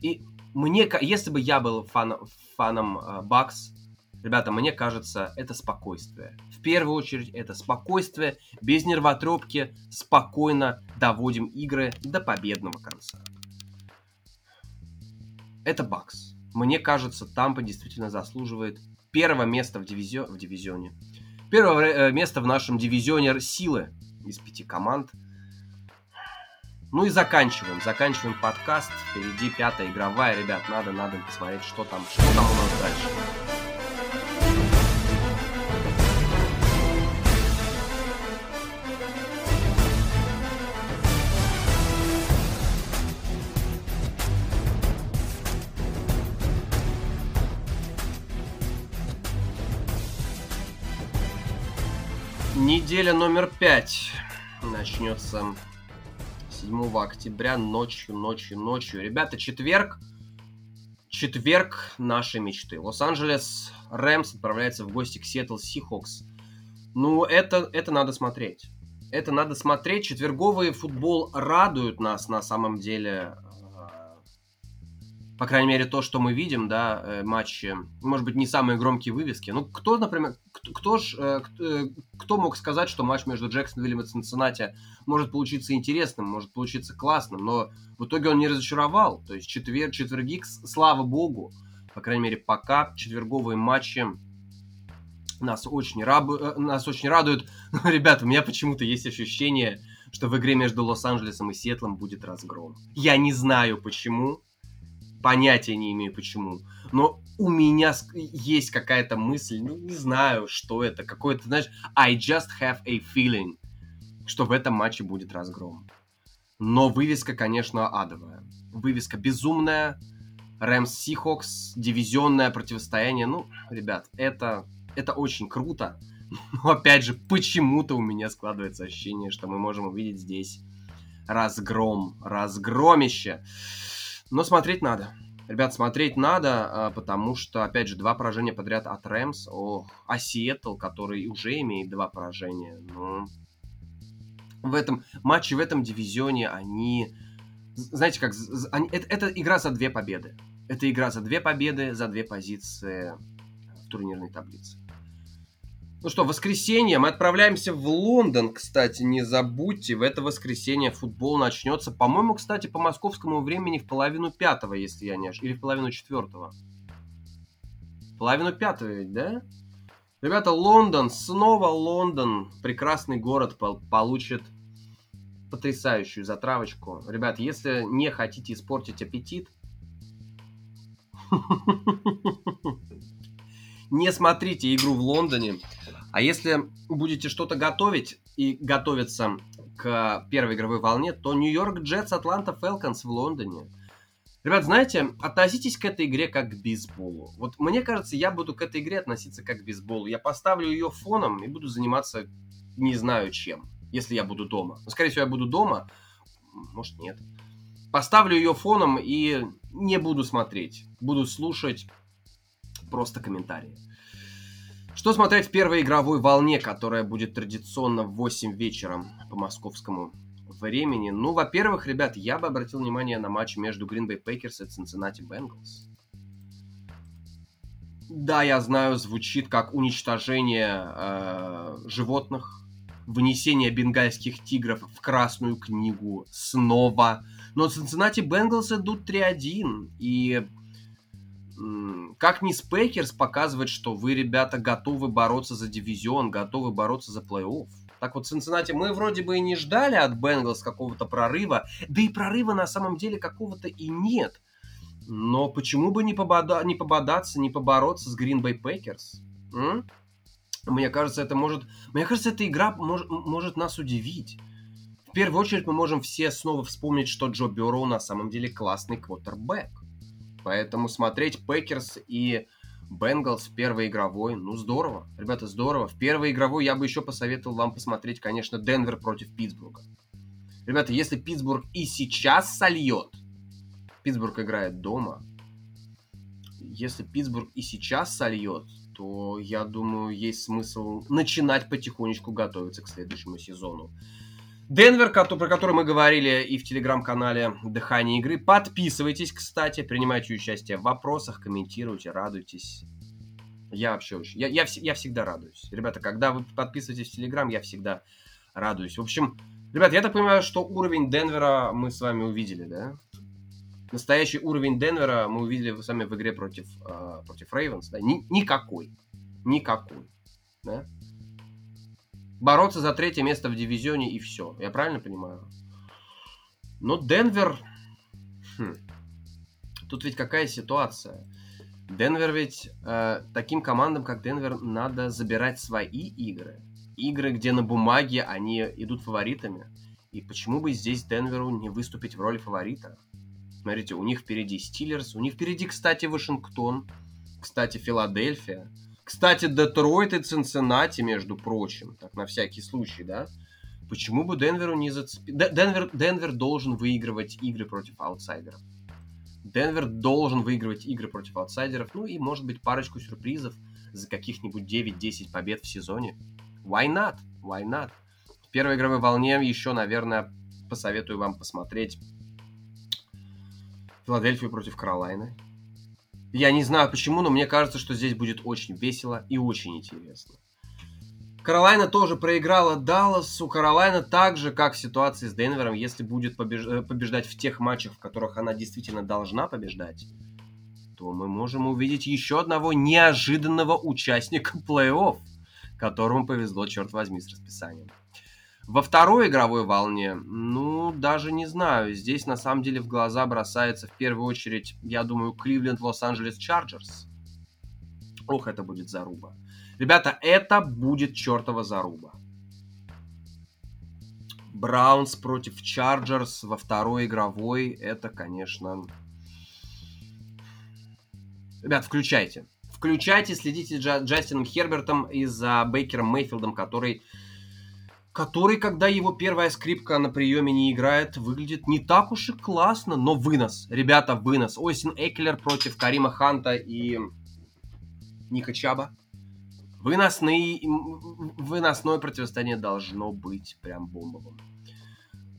И мне, если бы я был фан, фаном э, Бакс, ребята, мне кажется, это спокойствие. В первую очередь, это спокойствие, без нервотрепки, спокойно доводим игры до победного конца это Бакс. Мне кажется, Тампа действительно заслуживает первого места в, дивизио... в дивизионе. Первого э, места в нашем дивизионе силы из пяти команд. Ну и заканчиваем. Заканчиваем подкаст. Впереди пятая игровая. Ребят, надо, надо посмотреть, что там, что там у нас дальше. Неделя номер пять начнется 7 октября ночью, ночью, ночью. Ребята, четверг. Четверг нашей мечты. Лос-Анджелес Рэмс отправляется в гости к Сиэтл Сихокс. Ну, это, это надо смотреть. Это надо смотреть. Четверговый футбол радует нас на самом деле по крайней мере, то, что мы видим, да, э, матчи, может быть, не самые громкие вывески. Ну, кто, например, кто, кто, ж, э, э, кто мог сказать, что матч между Джексонвиллем и Цинциннати может получиться интересным, может получиться классным, но в итоге он не разочаровал. То есть четвер, четверги, слава богу, по крайней мере, пока четверговые матчи нас очень, раб, нас очень радуют. <laughs> Но, ребята, у меня почему-то есть ощущение, что в игре между Лос-Анджелесом и Сиэтлом будет разгром. Я не знаю почему, понятия не имею почему. Но у меня есть какая-то мысль, ну, не знаю, что это, какой-то, знаешь, I just have a feeling, что в этом матче будет разгром. Но вывеска, конечно, адовая. Вывеска безумная. Рэмс Сихокс, дивизионное противостояние. Ну, ребят, это, это очень круто. <laughs> Но опять же, почему-то у меня складывается ощущение, что мы можем увидеть здесь разгром, разгромище. Но смотреть надо. Ребят, смотреть надо, а, потому что, опять же, два поражения подряд от Рэмс, о, а Сиэтл, который уже имеет два поражения, ну, в этом матче, в этом дивизионе они, знаете как, они, это, это игра за две победы. Это игра за две победы, за две позиции в турнирной таблице. Ну что, воскресенье. Мы отправляемся в Лондон, кстати, не забудьте. В это воскресенье футбол начнется, по-моему, кстати, по московскому времени в половину пятого, если я не ошибаюсь. Или в половину четвертого. Половину пятого ведь, да? Ребята, Лондон, снова Лондон, прекрасный город, получит потрясающую затравочку. Ребят, если не хотите испортить аппетит, <laughs> не смотрите игру в Лондоне. А если будете что-то готовить и готовиться к первой игровой волне, то Нью-Йорк Джетс, Атланта Фелконс в Лондоне. Ребят, знаете, относитесь к этой игре как к бейсболу. Вот мне кажется, я буду к этой игре относиться как к бейсболу. Я поставлю ее фоном и буду заниматься не знаю чем, если я буду дома. Но, скорее всего, я буду дома, может, нет. Поставлю ее фоном и не буду смотреть. Буду слушать просто комментарии. Что смотреть в первой игровой волне, которая будет традиционно в 8 вечера по московскому времени? Ну, во-первых, ребят, я бы обратил внимание на матч между Green Bay Packers и Cincinnati Bengals. Да, я знаю, звучит как уничтожение э, животных, внесение бенгальских тигров в Красную книгу снова. Но Cincinnati Bengals идут 3-1. И как ни Спейкерс показывает, что вы, ребята, готовы бороться за дивизион, готовы бороться за плей-офф. Так вот, Цинциннати мы вроде бы и не ждали от Бенгалс какого-то прорыва, да и прорыва на самом деле какого-то и нет. Но почему бы не, побода... не пободаться, не побороться с Green? М? Мне кажется, это может... Мне кажется, эта игра мож... может нас удивить. В первую очередь мы можем все снова вспомнить, что Джо Бэрроу на самом деле классный квотербек. Поэтому смотреть Пэкерс и Бенгалс первой игровой, ну здорово. Ребята, здорово. В первой игровой я бы еще посоветовал вам посмотреть, конечно, Денвер против Питтсбурга. Ребята, если Питтсбург и сейчас сольет, Питтсбург играет дома, если Питтсбург и сейчас сольет, то я думаю, есть смысл начинать потихонечку готовиться к следующему сезону. Денвер, про который мы говорили и в телеграм-канале «Дыхание игры». Подписывайтесь, кстати, принимайте участие в вопросах, комментируйте, радуйтесь. Я вообще очень... Я, я, я всегда радуюсь. Ребята, когда вы подписываетесь в телеграм, я всегда радуюсь. В общем, ребята, я так понимаю, что уровень Денвера мы с вами увидели, да? Настоящий уровень Денвера мы увидели с вами в игре против, э, против Рейвенс, да? Ни, никакой. Никакой. Да? Бороться за третье место в дивизионе и все. Я правильно понимаю? Но Денвер... Хм. Тут ведь какая ситуация? Денвер ведь э, таким командам, как Денвер, надо забирать свои игры. Игры, где на бумаге они идут фаворитами. И почему бы здесь Денверу не выступить в роли фаворита? Смотрите, у них впереди Стиллерс, у них впереди, кстати, Вашингтон, кстати, Филадельфия. Кстати, Детройт и Цинциннати, между прочим, так на всякий случай, да? Почему бы Денверу не зацепить? Денвер, Денвер должен выигрывать игры против аутсайдеров. Денвер должен выигрывать игры против аутсайдеров, ну и, может быть, парочку сюрпризов за каких-нибудь 9-10 побед в сезоне. Why not? Why not? В первой игровой волне еще, наверное, посоветую вам посмотреть Филадельфию против Каролайны. Я не знаю почему, но мне кажется, что здесь будет очень весело и очень интересно. Каролайна тоже проиграла Далласу. Каролайна так же, как в ситуации с Денвером, если будет побеж... Э, побеждать в тех матчах, в которых она действительно должна побеждать, то мы можем увидеть еще одного неожиданного участника <laughs> плей-офф, которому повезло, черт возьми, с расписанием. Во второй игровой волне, ну, даже не знаю. Здесь, на самом деле, в глаза бросается в первую очередь, я думаю, Кливленд Лос-Анджелес Чарджерс. Ох, это будет заруба. Ребята, это будет чертова заруба. Браунс против Чарджерс во второй игровой. Это, конечно... Ребят, включайте. Включайте, следите за Джастином Хербертом и за Бейкером Мейфилдом, который который, когда его первая скрипка на приеме не играет, выглядит не так уж и классно, но вынос. Ребята, вынос. Осин Экелер против Карима Ханта и Ника Чаба. Выносный, выносное противостояние должно быть прям бомбовым.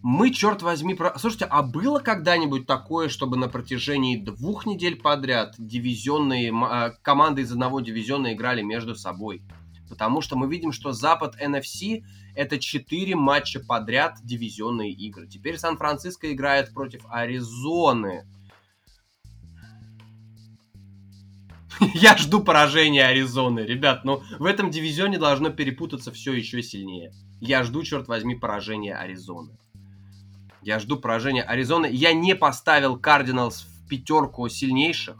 Мы, черт возьми, про... Слушайте, а было когда-нибудь такое, чтобы на протяжении двух недель подряд дивизионные а, команды из одного дивизиона играли между собой? Потому что мы видим, что Запад NFC это 4 матча подряд дивизионные игры. Теперь Сан-Франциско играет против Аризоны. <laughs> Я жду поражения Аризоны. Ребят, ну в этом дивизионе должно перепутаться все еще сильнее. Я жду, черт возьми, поражения Аризоны. Я жду поражения Аризоны. Я не поставил Кардиналс в пятерку сильнейших.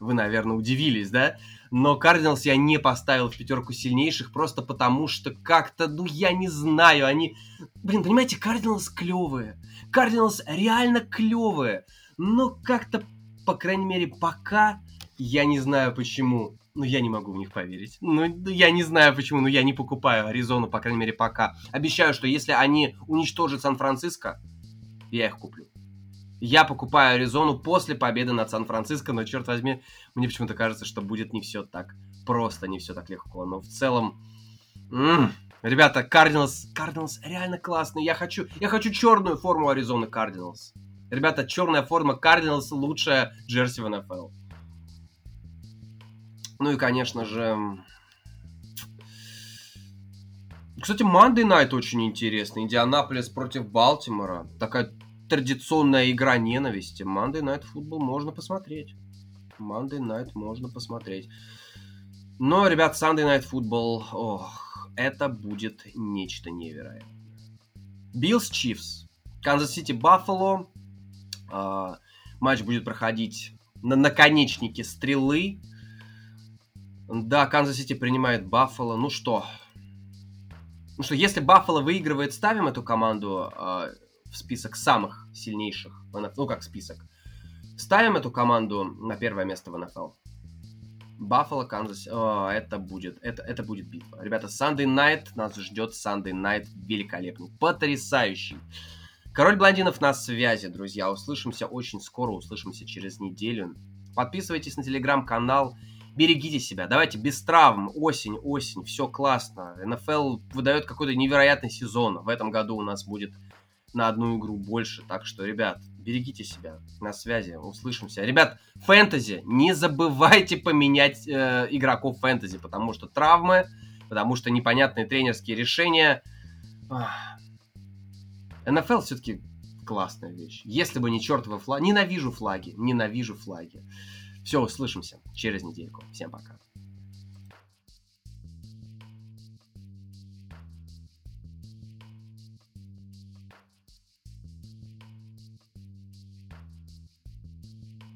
Вы, наверное, удивились, да? Но Кардиналс я не поставил в пятерку сильнейших, просто потому что как-то, ну, я не знаю, они... Блин, понимаете, Кардиналс клевые. Кардиналс реально клевые. Но как-то, по крайней мере, пока я не знаю почему. Ну, я не могу в них поверить. Ну, я не знаю почему, но я не покупаю Аризону, по крайней мере, пока. Обещаю, что если они уничтожат Сан-Франциско, я их куплю. Я покупаю Аризону после победы над Сан-Франциско, но, черт возьми, мне почему-то кажется, что будет не все так просто, не все так легко. Но в целом... М-м, ребята, Кардиналс, Кардиналс реально классный. Я хочу, я хочу черную форму Аризоны Кардиналс. Ребята, черная форма Кардиналс лучшая джерси в НФЛ. Ну и, конечно же... Кстати, Monday Night очень интересный. Индианаполис против Балтимора. Такая традиционная игра ненависти. Monday Night Football можно посмотреть. Monday Night можно посмотреть. Но, ребят, Sunday Night Football, ох, это будет нечто невероятное. Биллс Чифс. Канзас Сити Баффало. Матч будет проходить на наконечнике стрелы. Да, Канзас Сити принимает Баффало. Ну что? Ну что, если Баффало выигрывает, ставим эту команду э, в список самых сильнейших. Ну, как список. Ставим эту команду на первое место в НФЛ. Баффало, Канзас. О, это будет, это, это будет битва. Ребята, Sunday Night нас ждет Sunday Night великолепный, потрясающий. Король блондинов на связи, друзья. Услышимся очень скоро, услышимся через неделю. Подписывайтесь на телеграм-канал, берегите себя, давайте без травм, осень, осень, все классно. НФЛ выдает какой-то невероятный сезон. В этом году у нас будет на одну игру больше, так что, ребят, берегите себя. На связи, услышимся. Ребят, фэнтези, не забывайте поменять э, игроков фэнтези, потому что травмы, потому что непонятные тренерские решения. НФЛ все-таки классная вещь. Если бы не чертовы флаги. Ненавижу флаги. Ненавижу флаги. Все, услышимся через недельку. Всем пока.